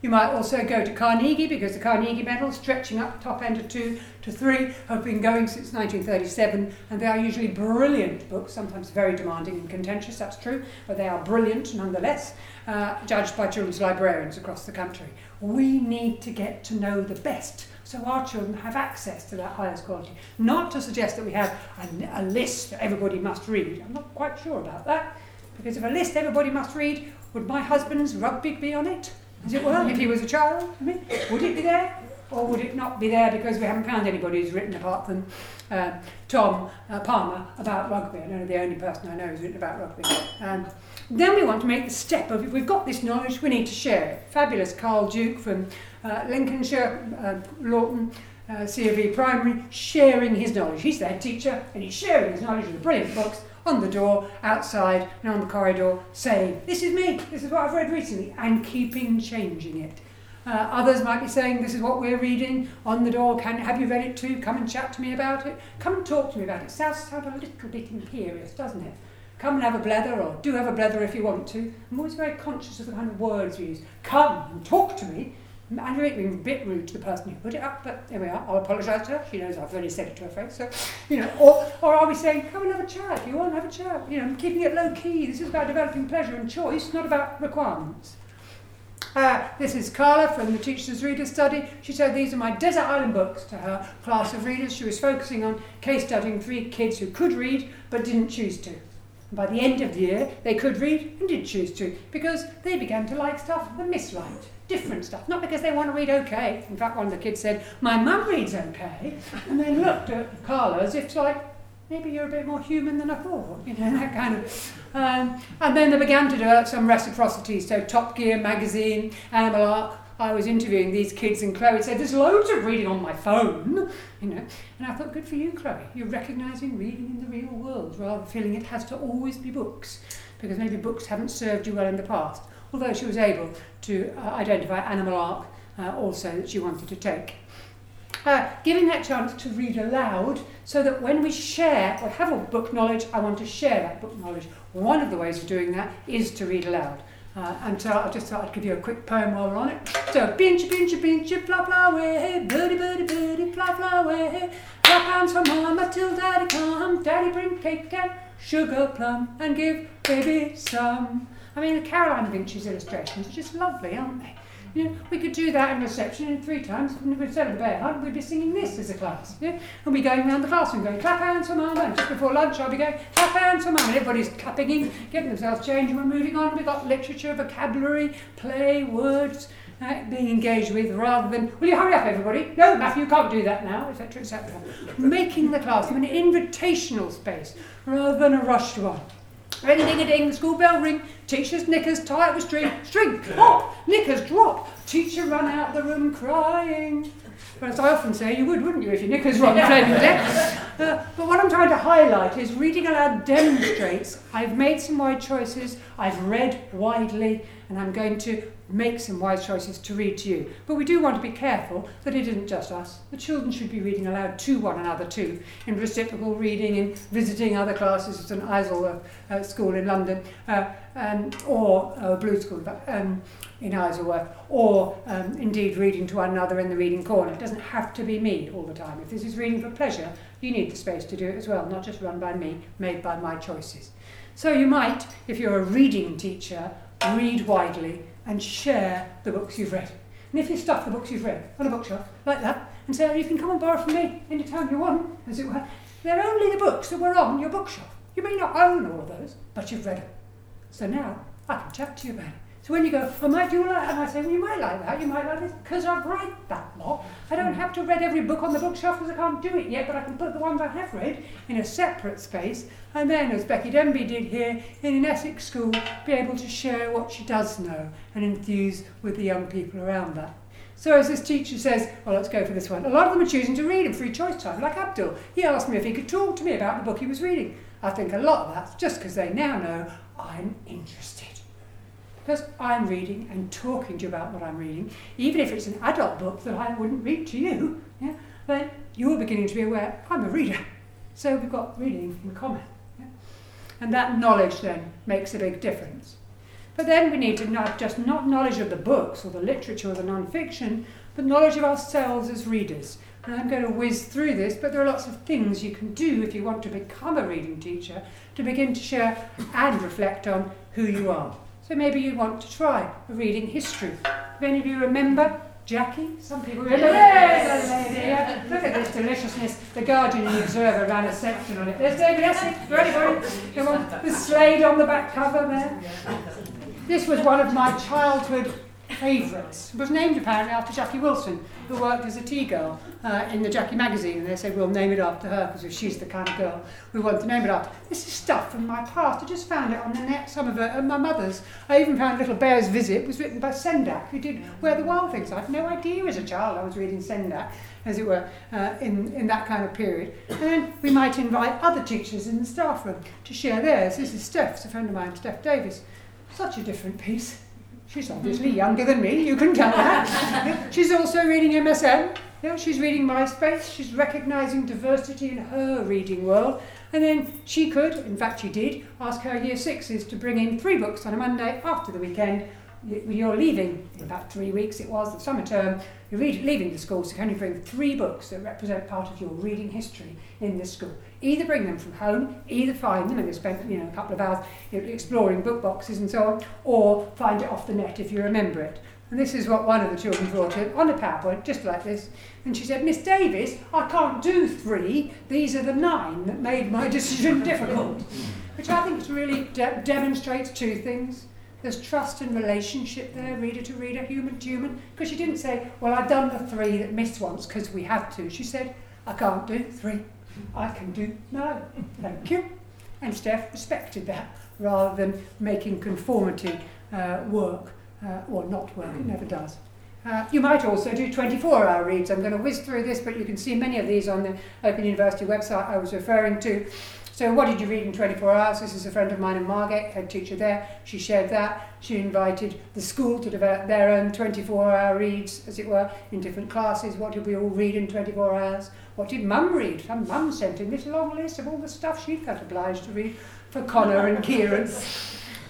You might also go to Carnegie because the Carnegie medals, stretching up top end of two to three, have been going since 1937, and they are usually brilliant books, sometimes very demanding and contentious, that's true, but they are brilliant nonetheless, uh, judged by children's librarians across the country. We need to get to know the best so our children have access to that highest quality. Not to suggest that we have a, a list that everybody must read. I'm not quite sure about that, because if a list everybody must read, would my husband's rugby be on it? As it were, if he was a child, I mean, would it be there? Or would it not be there because we haven't found anybody who's written apart from uh, Tom uh, Palmer about rugby? I know the only person I know who's written about rugby. Um, then we want to make the step of if we've got this knowledge, we need to share it. Fabulous Carl Duke from uh, Lincolnshire, uh, Lawton, uh, C of E Primary, sharing his knowledge. He's their teacher and he's sharing his knowledge of the brilliant books on the door, outside, and on the corridor, saying, This is me, this is what I've read recently, and keeping changing it. Uh, others might be saying, This is what we're reading on the door. Can have you read it too? Come and chat to me about it. Come and talk to me about it. Sounds sound a little bit imperious, doesn't it? Come and have a blether, or do have a blether if you want to. I'm always very conscious of the kind of words we use. Come and talk to me. I know it being a bit rude to the person who put it up, but there we are. I'll apologise to her. She knows I've already said it to her face. So, you know, or, or are we saying, come and have a chat you want, have a chat. You know, keeping it low key. This is about developing pleasure and choice, not about requirements. Uh, this is Carla from the Teacher's Reader Study. She said these are my desert island books to her class of readers. She was focusing on case studying three kids who could read but didn't choose to. And by the end of the year, they could read and did choose to because they began to like stuff and misliked different stuff. Not because they want to read okay. In fact, one of the kids said, My mum reads okay. And then looked at Carla as if, like, maybe you're a bit more human than I thought. You know, (laughs) that kind of. Um, and then they began to do some reciprocity. So, Top Gear magazine, Animal Ark. I was interviewing these kids, and Chloe said, There's loads of reading on my phone, you know. And I thought, Good for you, Chloe. You're recognising reading in the real world rather than feeling it has to always be books, because maybe books haven't served you well in the past although she was able to uh, identify Animal Ark uh, also that she wanted to take. Uh, giving that chance to read aloud so that when we share or have a book knowledge, I want to share that book knowledge. One of the ways of doing that is to read aloud. Uh, and so I just thought I'd give you a quick poem while we're on it. So, pinch, pinch, pinch, fly, fly away, birdie, birdie, birdie, fly, fly away. Clap hands for mama till daddy come. Daddy bring cake and sugar plum and give baby some. I mean, the Caroline Vince's illustrations are just lovely, aren't they? You know, we could do that in reception in three times. Instead the bear hunt, we'd be singing this as a class. Yeah? And we'd be going around the classroom going, clap hands for mama. And just before lunch, I'll be going, clap hands for mama. And everybody's clapping in, getting themselves changed, and we're moving on. We've got literature, vocabulary, play, words uh, being engaged with rather than, will you hurry up, everybody? No, Matthew, you can't do that now, etc., etc. Making the classroom an invitational space rather than a rushed one. Ring a ding a ding, the school bell ring, teacher's knickers tie up the string, string pop, knickers drop, teacher run out the room crying. But as I often say, you would, wouldn't you, if your knickers were on the deck? Uh, but what I'm trying to highlight is reading aloud demonstrates I've made some wide choices, I've read widely, and I'm going to make some wise choices to read to you. But we do want to be careful that it isn't just us. The children should be reading aloud to one another too, in reciprocal reading, in visiting other classes at an Isleworth uh, school in London, uh, um, or uh, Blue School um, in Isleworth, or um, indeed reading to one another in the reading corner. It doesn't have to be me all the time. If this is reading for pleasure, you need the space to do it as well, not just run by me, made by my choices. So you might, if you're a reading teacher, read widely and share the books you've read. And if you stuff the books you've read on a bookshelf like that and say, oh, you can come and borrow from me anytime you want, as it were, they're only the books that were on your bookshelf. You may not own all of those, but you've read them. So now I can chat to you about it. So when you go, oh, might you like? And I say, well, you might like that, you might like this, because I've read that lot. I don't have to read every book on the bookshelf because I can't do it yet, but I can put the ones I have read in a separate space, and then, as Becky Denby did here in an Essex school, be able to share what she does know and enthuse with the young people around that. So as this teacher says, well, let's go for this one. A lot of them are choosing to read in free choice time, like Abdul. He asked me if he could talk to me about the book he was reading. I think a lot of that's just because they now know I'm interested because I'm reading and talking to you about what I'm reading, even if it's an adult book that I wouldn't read to you, yeah, then you're beginning to be aware I'm a reader. So we've got reading in common. Yeah? And that knowledge then makes a big difference. But then we need to have just not knowledge of the books or the literature or the non-fiction, but knowledge of ourselves as readers. And I'm going to whiz through this, but there are lots of things you can do if you want to become a reading teacher to begin to share and reflect on who you are. So maybe you want to try a reading history. If any of you remember Jackie? Some people remember. Yes! Look at this deliciousness. The Guardian and the Observer ran a section on it. There's David Essex. Come on. The Slade on the back cover there. This was one of my childhood favourites. It was named apparently after Jackie Wilson, who worked as a tea girl uh, in the Jackie magazine, and they said, we'll name it after her because she's the kind of girl we want to name it after. This is stuff from my past. I just found it on the net, some of it, and my mother's. I even found Little Bear's Visit was written by Sendak, who did Where the Wild Things. I had no idea as a child I was reading Sendak, as it were, uh, in, in that kind of period. And then we might invite other teachers in the staff room to share theirs. This is Steph's, a friend of mine, Steph Davis. Such a different piece. She's obviously younger than me, you can tell that. (laughs) she's also reading MSN. Yeah, she's reading MySpace. She's recognising diversity in her reading world. And then she could, in fact she did, ask her year sixes to bring in three books on a Monday after the weekend. You're leaving, in about three weeks it was, the summer term, you're leaving the school, so can only bring three books that represent part of your reading history in this school. Either bring them from home, either find them and you spend you know, a couple of hours exploring book boxes and so on, or find it off the net if you remember it. And this is what one of the children brought in on a PowerPoint, just like this. And she said, Miss Davis, I can't do three. These are the nine that made my (laughs) decision difficult. Which I think really de- demonstrates two things. There's trust and relationship there, reader to reader, human to human. Because she didn't say, Well, I've done the three that missed once because we have to. She said, I can't do three. I can do no. Thank you. And Steph respected that rather than making conformity uh, work uh, or not work. It never does. Uh, you might also do 24 hour reads. I'm going to whiz through this, but you can see many of these on the Open University website I was referring to. So, what did you read in 24 hours? This is a friend of mine in Margate, head teacher there. She shared that. She invited the school to develop their own 24 hour reads, as it were, in different classes. What did we all read in 24 hours? What did Mum read? Some Mum sent in this long list of all the stuff she felt obliged to read for Connor and Kieran.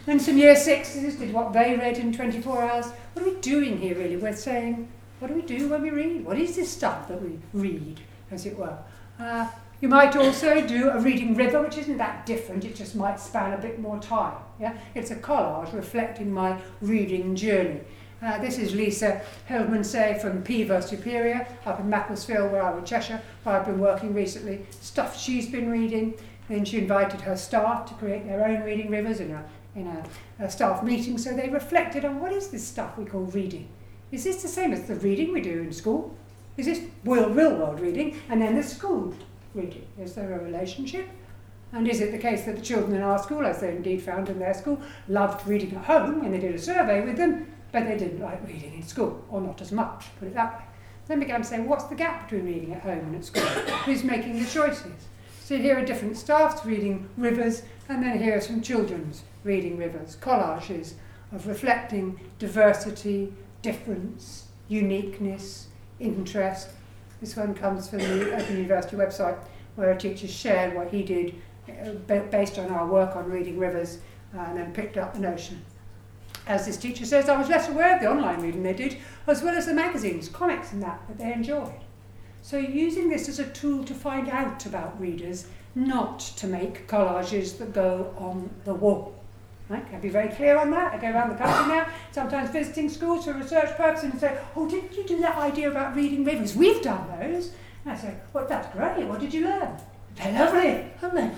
Then some year sixes did what they read in 24 hours. What are we doing here, really? We're saying, what do we do when we read? What is this stuff that we read, as it were? Uh, you might also do a reading river, which isn't that different, it just might span a bit more time. Yeah? It's a collage reflecting my reading journey. Uh, this is Lisa Hildman Say from Peover Superior up in Macclesfield, where I was Cheshire, where I've been working recently. Stuff she's been reading. Then she invited her staff to create their own reading rivers in a, in a, a staff meeting. So they reflected on what is this stuff we call reading? Is this the same as the reading we do in school? Is this real, real world reading? And then the school reading. Is there a relationship? And is it the case that the children in our school, as they indeed found in their school, loved reading at home when they did a survey with them, but they didn't like reading in school, or not as much, put it that way. Then began to say, what's the gap between reading at home and at school? Who's making the choices? So here are different staffs reading rivers, and then here are some children's reading rivers, collages of reflecting diversity, difference, uniqueness, interest. This one comes from the Open University website, where a teacher shared what he did uh, based on our work on reading rivers, uh, and then picked up the notion. As this teacher says, I was less aware of the online reading they did, as well as the magazines, comics, and that that they enjoyed. So using this as a tool to find out about readers, not to make collages that go on the wall. Right? Can I be very clear on that? I go around the country now, sometimes visiting schools for research purposes and say, oh, didn't you do that idea about reading rivers? We've done those. And I say, well, that's great. What did you learn? They're lovely, aren't they?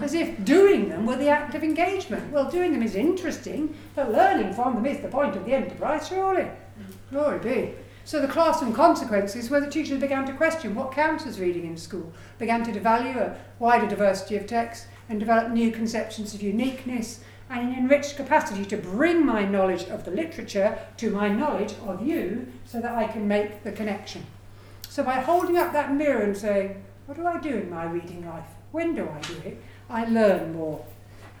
(laughs) As if doing them were the act of engagement. Well, doing them is interesting, but learning from them is the point of the enterprise, surely. Glory be. So the classroom consequences were the teachers began to question what counts as reading in school, began to devalue a wider diversity of texts and develop new conceptions of uniqueness and an enriched capacity to bring my knowledge of the literature to my knowledge of you so that I can make the connection. So by holding up that mirror and saying, what do I do in my reading life? When do I do it? I learn more.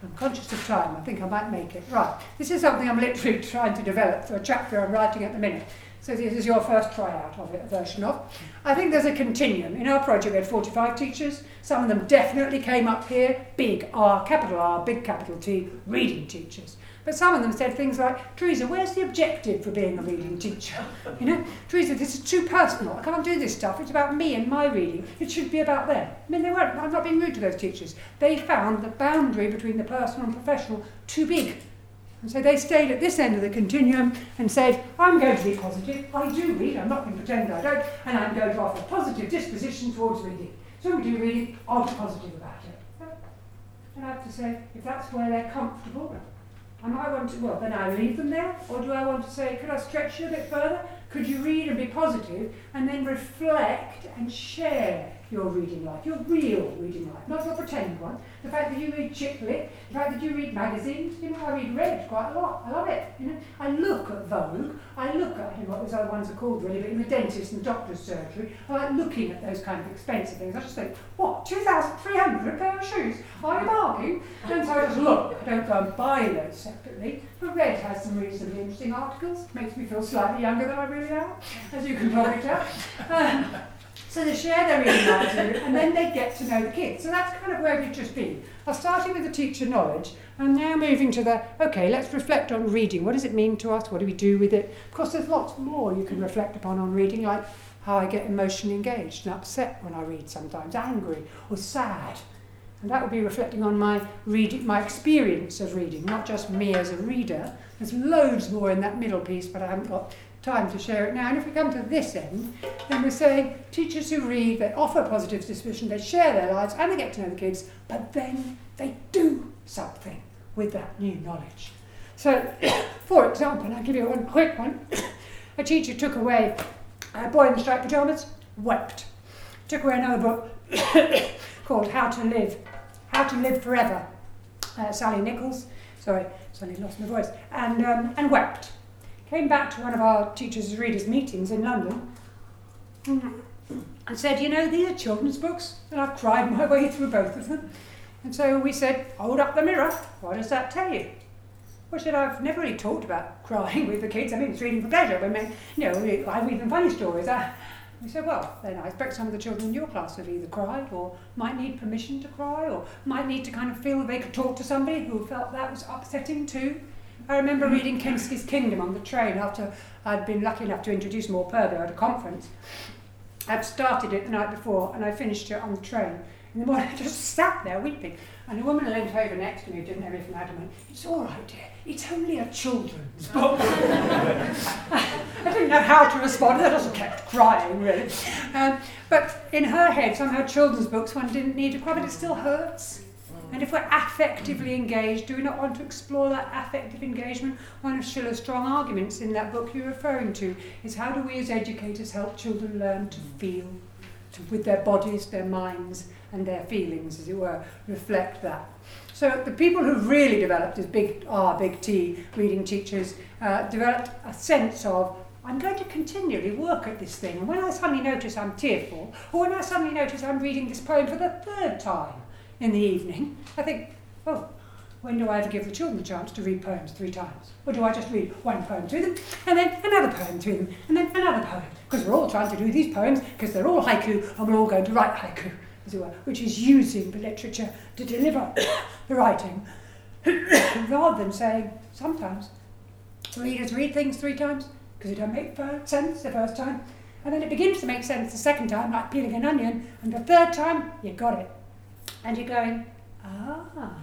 I'm conscious of time. I think I might make it. Right. This is something I'm literally (laughs) trying to develop for a chapter I'm writing at the minute. So this is your first tryout of it, version of. I think there's a continuum. In our project, we had 45 teachers. Some of them definitely came up here, big R, capital R, big capital T, reading teachers. But some of them said things like, Teresa, where's the objective for being a reading teacher? (laughs) You know, Teresa, this is too personal. I can't do this stuff. It's about me and my reading. It should be about them. I mean, they weren't. I'm not being rude to those teachers. They found the boundary between the personal and professional too big and so they stayed at this end of the continuum and said, I'm going to be positive. I do read. I'm not going to pretend I don't. And I'm going to offer positive disposition towards reading. So we do read, I'll be positive about it. And I have to say, if that's where they're comfortable, and I want to, well, then I leave them there. Or do I want to say, could I stretch you a bit further? Could you read and be positive and then reflect and share your reading life, your real reading life, not your pretend one. The fact that you read chick lit, the fact that you read magazines, you know, I read Red quite a lot. I love it. You know, I look at Vogue, I look at you know, what those other ones are called really, but in the dentist and the doctor's surgery, I like looking at those kind of expensive things. I just think, what, 2,300 pair of shoes? Are you bargain? And so I just look. I don't go and buy those separately. But Red has some reasonably interesting articles. Makes me feel slightly younger than I really am, as you can probably tell. (laughs) Um, so they share their reading attitude and then they get to know the kids. So that's kind of where we've just been. I started with the teacher knowledge and now moving to the, okay, let's reflect on reading. What does it mean to us? What do we do with it? Of course, there's lots more you can reflect upon on reading, like how I get emotionally engaged and upset when I read sometimes, angry or sad. And that would be reflecting on my reading, my experience of reading, not just me as a reader. There's loads more in that middle piece, but I haven't got time to share it now. And if we come to this end, then we're saying teachers who read, they offer positive disposition, they share their lives and they get to know the kids, but then they do something with that new knowledge. So, (coughs) for example, I'll give you one quick one. (coughs) a teacher took away a boy in the striped pajamas, wept. Took away another book (coughs) called How to Live, How to Live Forever. Uh, Sally Nicholls, sorry, suddenly lost my voice, and, um, and wept came back to one of our teachers' readers' meetings in London and said, You know, these are children's books, and I've cried my way through both of them. And so we said, Hold up the mirror. What does that tell you? Well, said, I've never really talked about crying with the kids. I mean, it's reading for pleasure. I mean, you know, I read them funny stories. I, we said, well, then I expect some of the children in your class have either cried or might need permission to cry or might need to kind of feel they could talk to somebody who felt that was upsetting too. I remember reading Kensuke's Kingdom on the train after I'd been lucky enough to introduce Morpurgo at a conference. I'd started it the night before and I finished it on the train. In the morning, (laughs) I just sat there weeping. And a woman leant over next to me, didn't know me from Adam, went, It's all right, dear. It's only a children's book. (laughs) I didn't know how to respond. I just kept crying, really. Um, but in her head, somehow children's books, one didn't need to cry, but it still hurts. And if we're affectively engaged, do we not want to explore that affective engagement? One of Schiller's strong arguments in that book you're referring to is how do we as educators help children learn to feel? to, with their bodies, their minds, and their feelings, as it were, reflect that. So the people who really developed as big R, big T reading teachers uh, developed a sense of I'm going to continually work at this thing. And when I suddenly notice I'm tearful, or when I suddenly notice I'm reading this poem for the third time in the evening, I think, oh, when do I ever give the children the chance to read poems three times? Or do I just read one poem to them, and then another poem to them, and then another poem? Because we're all trying to do these poems, because they're all haiku, and we're all going to write haiku, as it were, which is using the literature to deliver (coughs) the writing, (coughs) rather than saying, sometimes, readers read things three times, because it don't make sense the first time, and then it begins to make sense the second time, like peeling an onion, and the third time, you got it. And you're going, ah.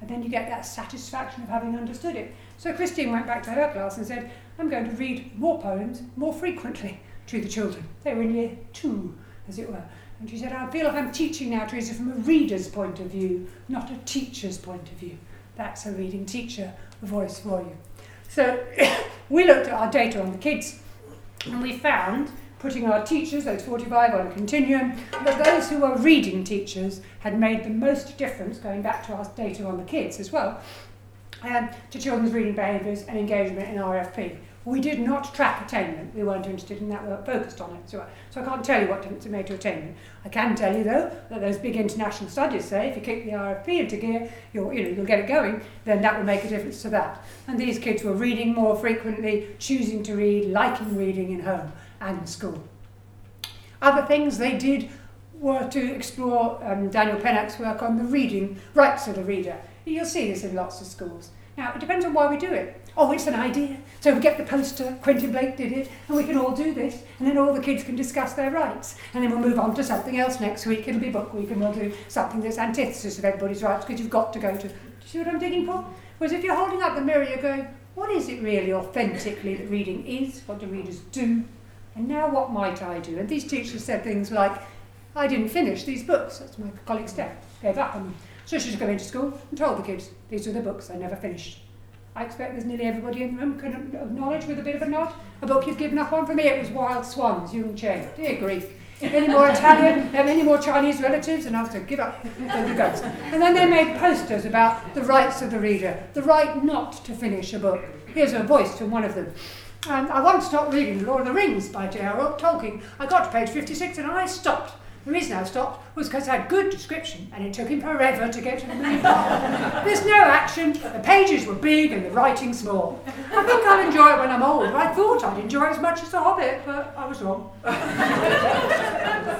And then you get that satisfaction of having understood it. So Christine went back to her class and said, I'm going to read more poems more frequently to the children. They were in year two, as it were. And she said, I feel like I'm teaching now, Teresa, from a reader's point of view, not a teacher's point of view. That's a reading teacher voice for you. So (coughs) we looked at our data on the kids and we found putting our teachers, those 45, on a continuum, that those who were reading teachers had made the most difference, going back to our data on the kids as well, um, to children's reading behaviours and engagement in RFP. We did not track attainment. We weren't interested in that. We were focused on it. So, so I can't tell you what difference it made to attainment. I can tell you though that those big international studies say if you kick the RFP into gear, you'll you know you'll get it going. Then that will make a difference to that. And these kids were reading more frequently, choosing to read, liking reading in home and school. Other things they did were to explore um, Daniel Pennac's work on the reading rights of the reader. You'll see this in lots of schools. Now, it depends on why we do it. Oh, it's an idea. So we get the poster, Quentin Blake did it, and we can all do this, and then all the kids can discuss their rights. And then we'll move on to something else next week. It'll be book week, and we'll do something that's antithesis of everybody's rights, because you've got to go to. Do you see what I'm digging for? Whereas if you're holding up the mirror, you're going, what is it really authentically that reading is? What do readers do? And now what might I do? And these teachers said things like, I didn't finish these books. That's my colleague Steph. Gave up on them. So she's going to school and told the kids, these are the books I never finished. I expect there's nearly everybody in the room can acknowledge with a bit of a nod. A book you've given up on for me, it was Wild Swans, Jung Chang. Dear grief. Any more Italian, have any more Chinese relatives? And I have to give up. And then they made posters about the rights of the reader, the right not to finish a book. Here's a voice from one of them. Um, I once stopped reading *The Lord of the Rings by J.R.R. Tolkien. I got to page 56 and I stopped. The reason I stopped was because I had good description and it took him forever to get to the main part. There's no action, the pages were big and the writing small. I think I'll enjoy it when I'm old. I thought I'd enjoy it as much as The Hobbit, but I was wrong. (laughs)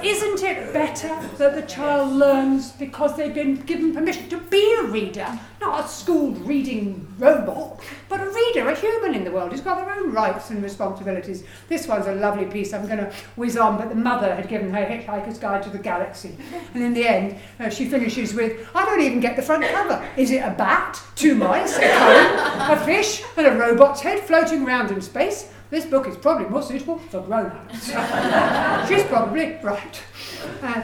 Isn't it better that the child learns because they've been given permission to be a reader, not a school reading robot, but a reader, a human in the world who's got their own rights and responsibilities? This one's a lovely piece I'm going to whiz on, but the mother had given her Hitchhiker's Guide to the Galaxy. And in the end, uh, she finishes with, I don't even get the front cover. Is it a bat, two mice, a comb, a fish, and a robot's head floating around in space? This book is probably more suitable for grown-ups. (laughs) She's probably right. Uh,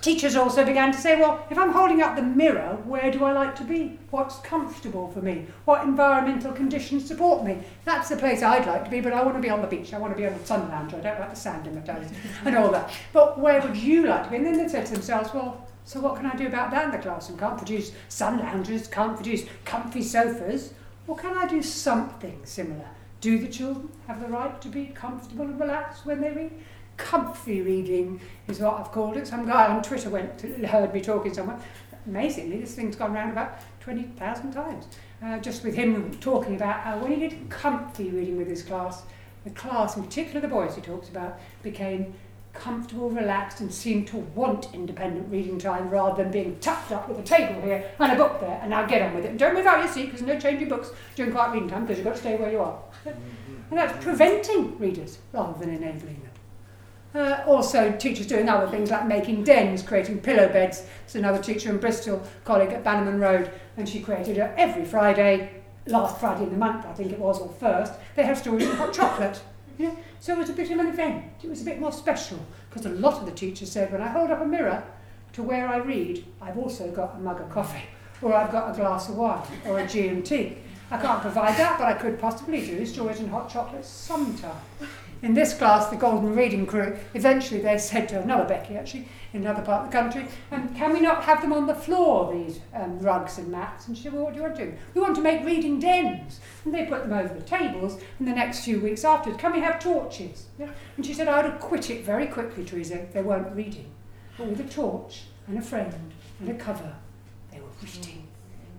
teachers also began to say, well, if I'm holding up the mirror, where do I like to be? What's comfortable for me? What environmental conditions support me? That's the place I'd like to be, but I want to be on the beach. I want to be on the sun lounger. I don't like the sand in my toes (laughs) and all that. But where would you like to be? And then they said to themselves, well, so what can I do about that in the classroom? Can't produce sun loungers, can't produce comfy sofas. Well, can I do something similar? Do the children have the right to be comfortable and relaxed when they read? Comfy reading is what I've called it. Some guy on Twitter went to, heard me talking somewhere. Amazingly, this thing's gone around about 20,000 times. Uh, just with him talking about how when he did comfy reading with his class, the class, in particular the boys he talks about, became comfortable, relaxed, and seemed to want independent reading time rather than being tucked up with a table here and a book there, and now get on with it. And don't move out your seat because no changing books during quiet reading time because you've got to stay where you are. And that's preventing readers rather than enabling them. Uh, also, teachers doing other things like making dens, creating pillow beds. There's another teacher in Bristol, colleague at Bannerman Road, and she created it every Friday, last Friday in the month, I think it was, or first. They have stories of hot chocolate. So it was a bit of an event. It was a bit more special because a lot of the teachers said, when I hold up a mirror to where I read, I've also got a mug of coffee, or I've got a glass of wine, or a G&T. I can't provide that, but I could possibly do stories and hot chocolate sometime. In this class, the Golden Reading Crew, eventually they said to another Becky actually, in another part of the country, and can we not have them on the floor, these um, rugs and mats? And she said, well, what do you want to do? We want to make reading dens. And they put them over the tables, and the next few weeks after, can we have torches? Yeah. And she said, I would have quit it very quickly, Teresa, they weren't reading. But with a torch and a friend and a cover, they were reading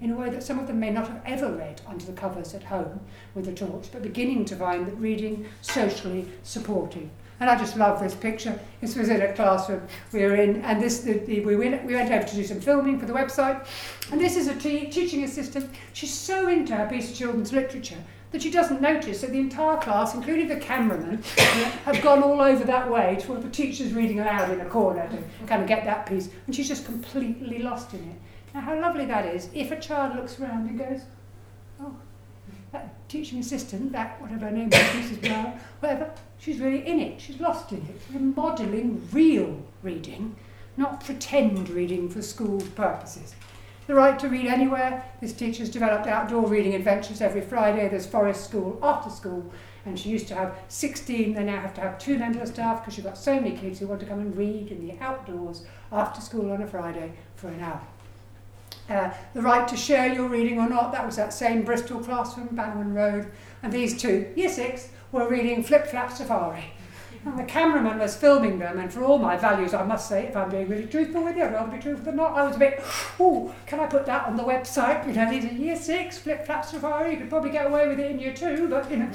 in a way that some of them may not have ever read under the covers at home with a torch, but beginning to find that reading socially supportive. And I just love this picture. This was in a classroom we were in, and this the, the, we, went, we went over to do some filming for the website. And this is a te- teaching assistant. She's so into her piece of children's literature that she doesn't notice that the entire class, including the cameraman, (coughs) have gone all over that way to where the teacher's reading aloud in a corner to kind of get that piece. And she's just completely lost in it. Now, how lovely that is if a child looks around and goes, oh, that teaching assistant, that whatever her name is, Mrs. Brown, whatever, she's really in it, she's lost in it. We're modelling real reading, not pretend reading for school purposes. The right to read anywhere. This teacher's developed outdoor reading adventures every Friday. There's forest school after school, and she used to have 16. They now have to have two members of staff because she's got so many kids who want to come and read in the outdoors after school on a Friday for an hour. Uh, the right to share your reading or not, that was that same Bristol classroom, Bannerman Road. And these two, year six, were reading Flip Flap Safari. And the cameraman was filming them, and for all my values, I must say, if I'm being really truthful with you, I'd rather be truthful than not. I was a bit, oh, can I put that on the website? You know, these are year six, flip flap safari, you could probably get away with it in year two, but you know.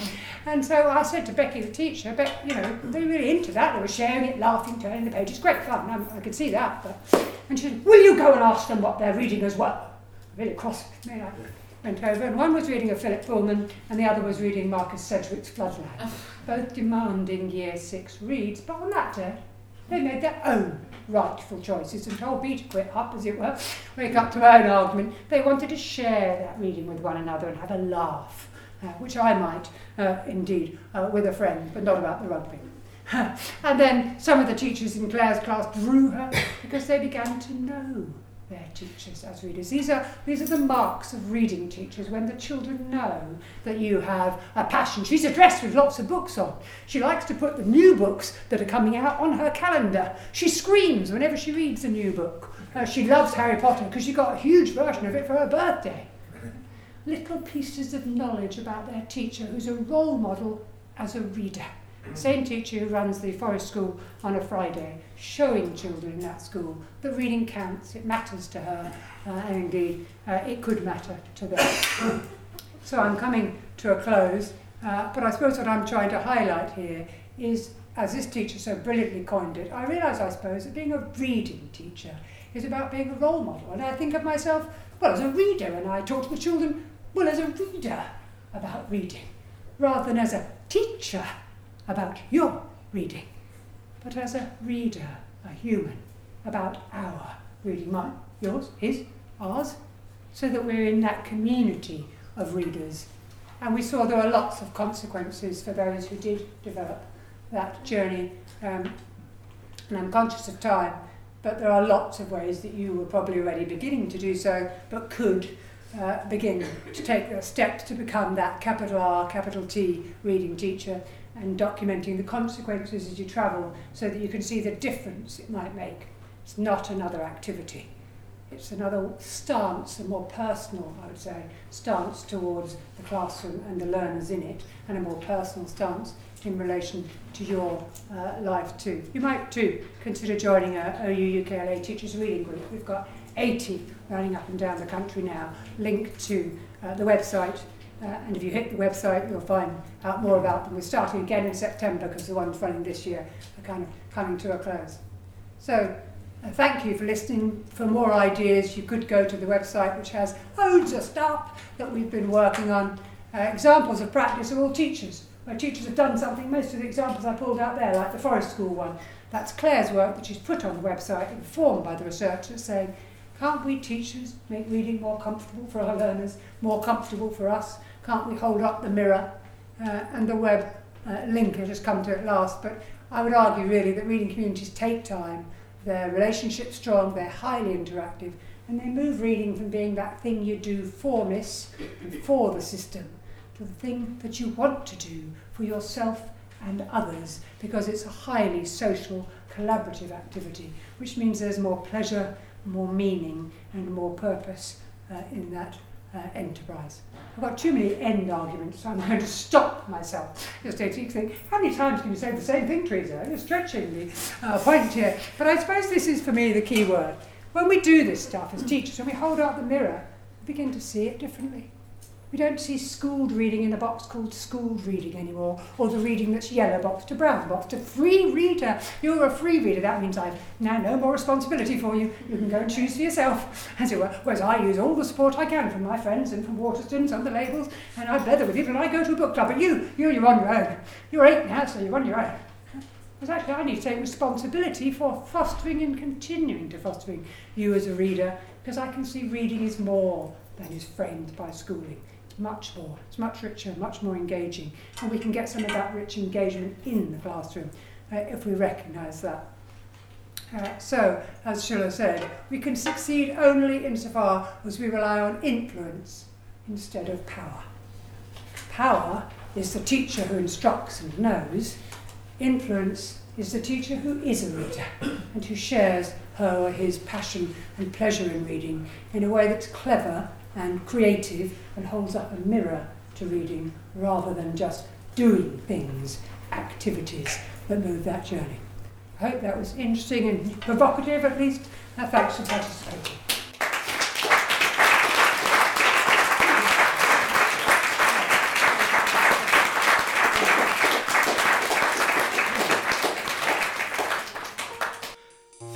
And so I said to Becky, the teacher, but you know, they were really into that. They were sharing it, laughing, turning the pages. Great fun, I, I could see that. But, and she said, will you go and ask them what they're reading as well? Really cross me. I went over, and one was reading a Philip Pullman, and the other was reading Marcus Sedgwick's Floodland both demanding year six reads, but on that day they made their own rightful choices and told me to quit up, as it were, wake up to our own argument. They wanted to share that reading with one another and have a laugh, uh, which I might uh, indeed uh, with a friend, but not about the rugby. (laughs) and then some of the teachers in Claire's class drew her because they began to know their teachers as readers. These are, these are the marks of reading teachers when the children know that you have a passion. She's addressed with lots of books on. She likes to put the new books that are coming out on her calendar. She screams whenever she reads a new book. Uh, she loves Harry Potter because she got a huge version of it for her birthday. Little pieces of knowledge about their teacher who's a role model as a reader. Same teacher who runs the forest school on a Friday, showing children in that school that reading counts, it matters to her, uh, and indeed uh, it could matter to them. (coughs) so I'm coming to a close, uh, but I suppose what I'm trying to highlight here is, as this teacher so brilliantly coined it, I realise, I suppose, that being a reading teacher is about being a role model. And I think of myself, well, as a reader, and I talk to the children, well, as a reader about reading, rather than as a teacher about your reading, but as a reader, a human, about our reading, mine, yours, his, ours, so that we're in that community of readers. And we saw there were lots of consequences for those who did develop that journey. Um, and I'm conscious of time, but there are lots of ways that you were probably already beginning to do so, but could uh, begin to take the steps to become that capital R, capital T reading teacher and documenting the consequences as you travel so that you can see the difference it might make. It's not another activity. It's another stance, a more personal, I would say, stance towards the classroom and the learners in it, and a more personal stance in relation to your uh, life too. You might too consider joining a OU UKLA Teachers Reading Group. We've got 80 running up and down the country now, linked to uh, the website uh, and if you hit the website, you'll find out more about them. We're starting again in September because the ones running this year are kind of coming to a close. So, uh, thank you for listening. For more ideas, you could go to the website, which has loads of stuff that we've been working on. Uh, examples of practice are all teachers, where teachers have done something. Most of the examples I pulled out there, like the Forest School one, that's Claire's work that she's put on the website, informed by the researchers, saying, can't we teachers make reading more comfortable for our learners, more comfortable for us? Can't we hold up the mirror? Uh, and the web uh, link has just come to it last, but I would argue really that reading communities take time. Their relationships strong, they're highly interactive, and they move reading from being that thing you do for Miss and for the system to the thing that you want to do for yourself and others because it's a highly social, collaborative activity, which means there's more pleasure, more meaning, and more purpose uh, in that uh, enterprise. I've got too many end arguments, so I'm going to stop myself. Just think, how many times can you say the same thing, Teresa? You're stretching the uh, point here. But I suppose this is for me the key word. When we do this stuff as teachers, when we hold out the mirror, we begin to see it differently. We don't see schooled reading in a box called schooled reading anymore, or the reading that's yellow box to brown box to free reader. You're a free reader. That means I've now no more responsibility for you. You can go and choose for yourself, (laughs) as it were. Whereas I use all the support I can from my friends and from Waterstones and the labels, and I blether with it and I go to a book club. But you, you, you're on your own. You're eight now, so you're on your own. Because actually, I need to take responsibility for fostering and continuing to fostering you as a reader, because I can see reading is more than is framed by schooling much more. It's much richer, much more engaging. And we can get some of that rich engagement in the classroom uh, if we recognise that. Uh, so, as Schiller said, we can succeed only insofar as we rely on influence instead of power. Power is the teacher who instructs and knows. Influence is the teacher who is a reader and who shares her or his passion and pleasure in reading in a way that's clever and creative and holds up a mirror to reading rather than just doing things, activities that move that journey. I hope that was interesting and provocative at least. Thanks for participating.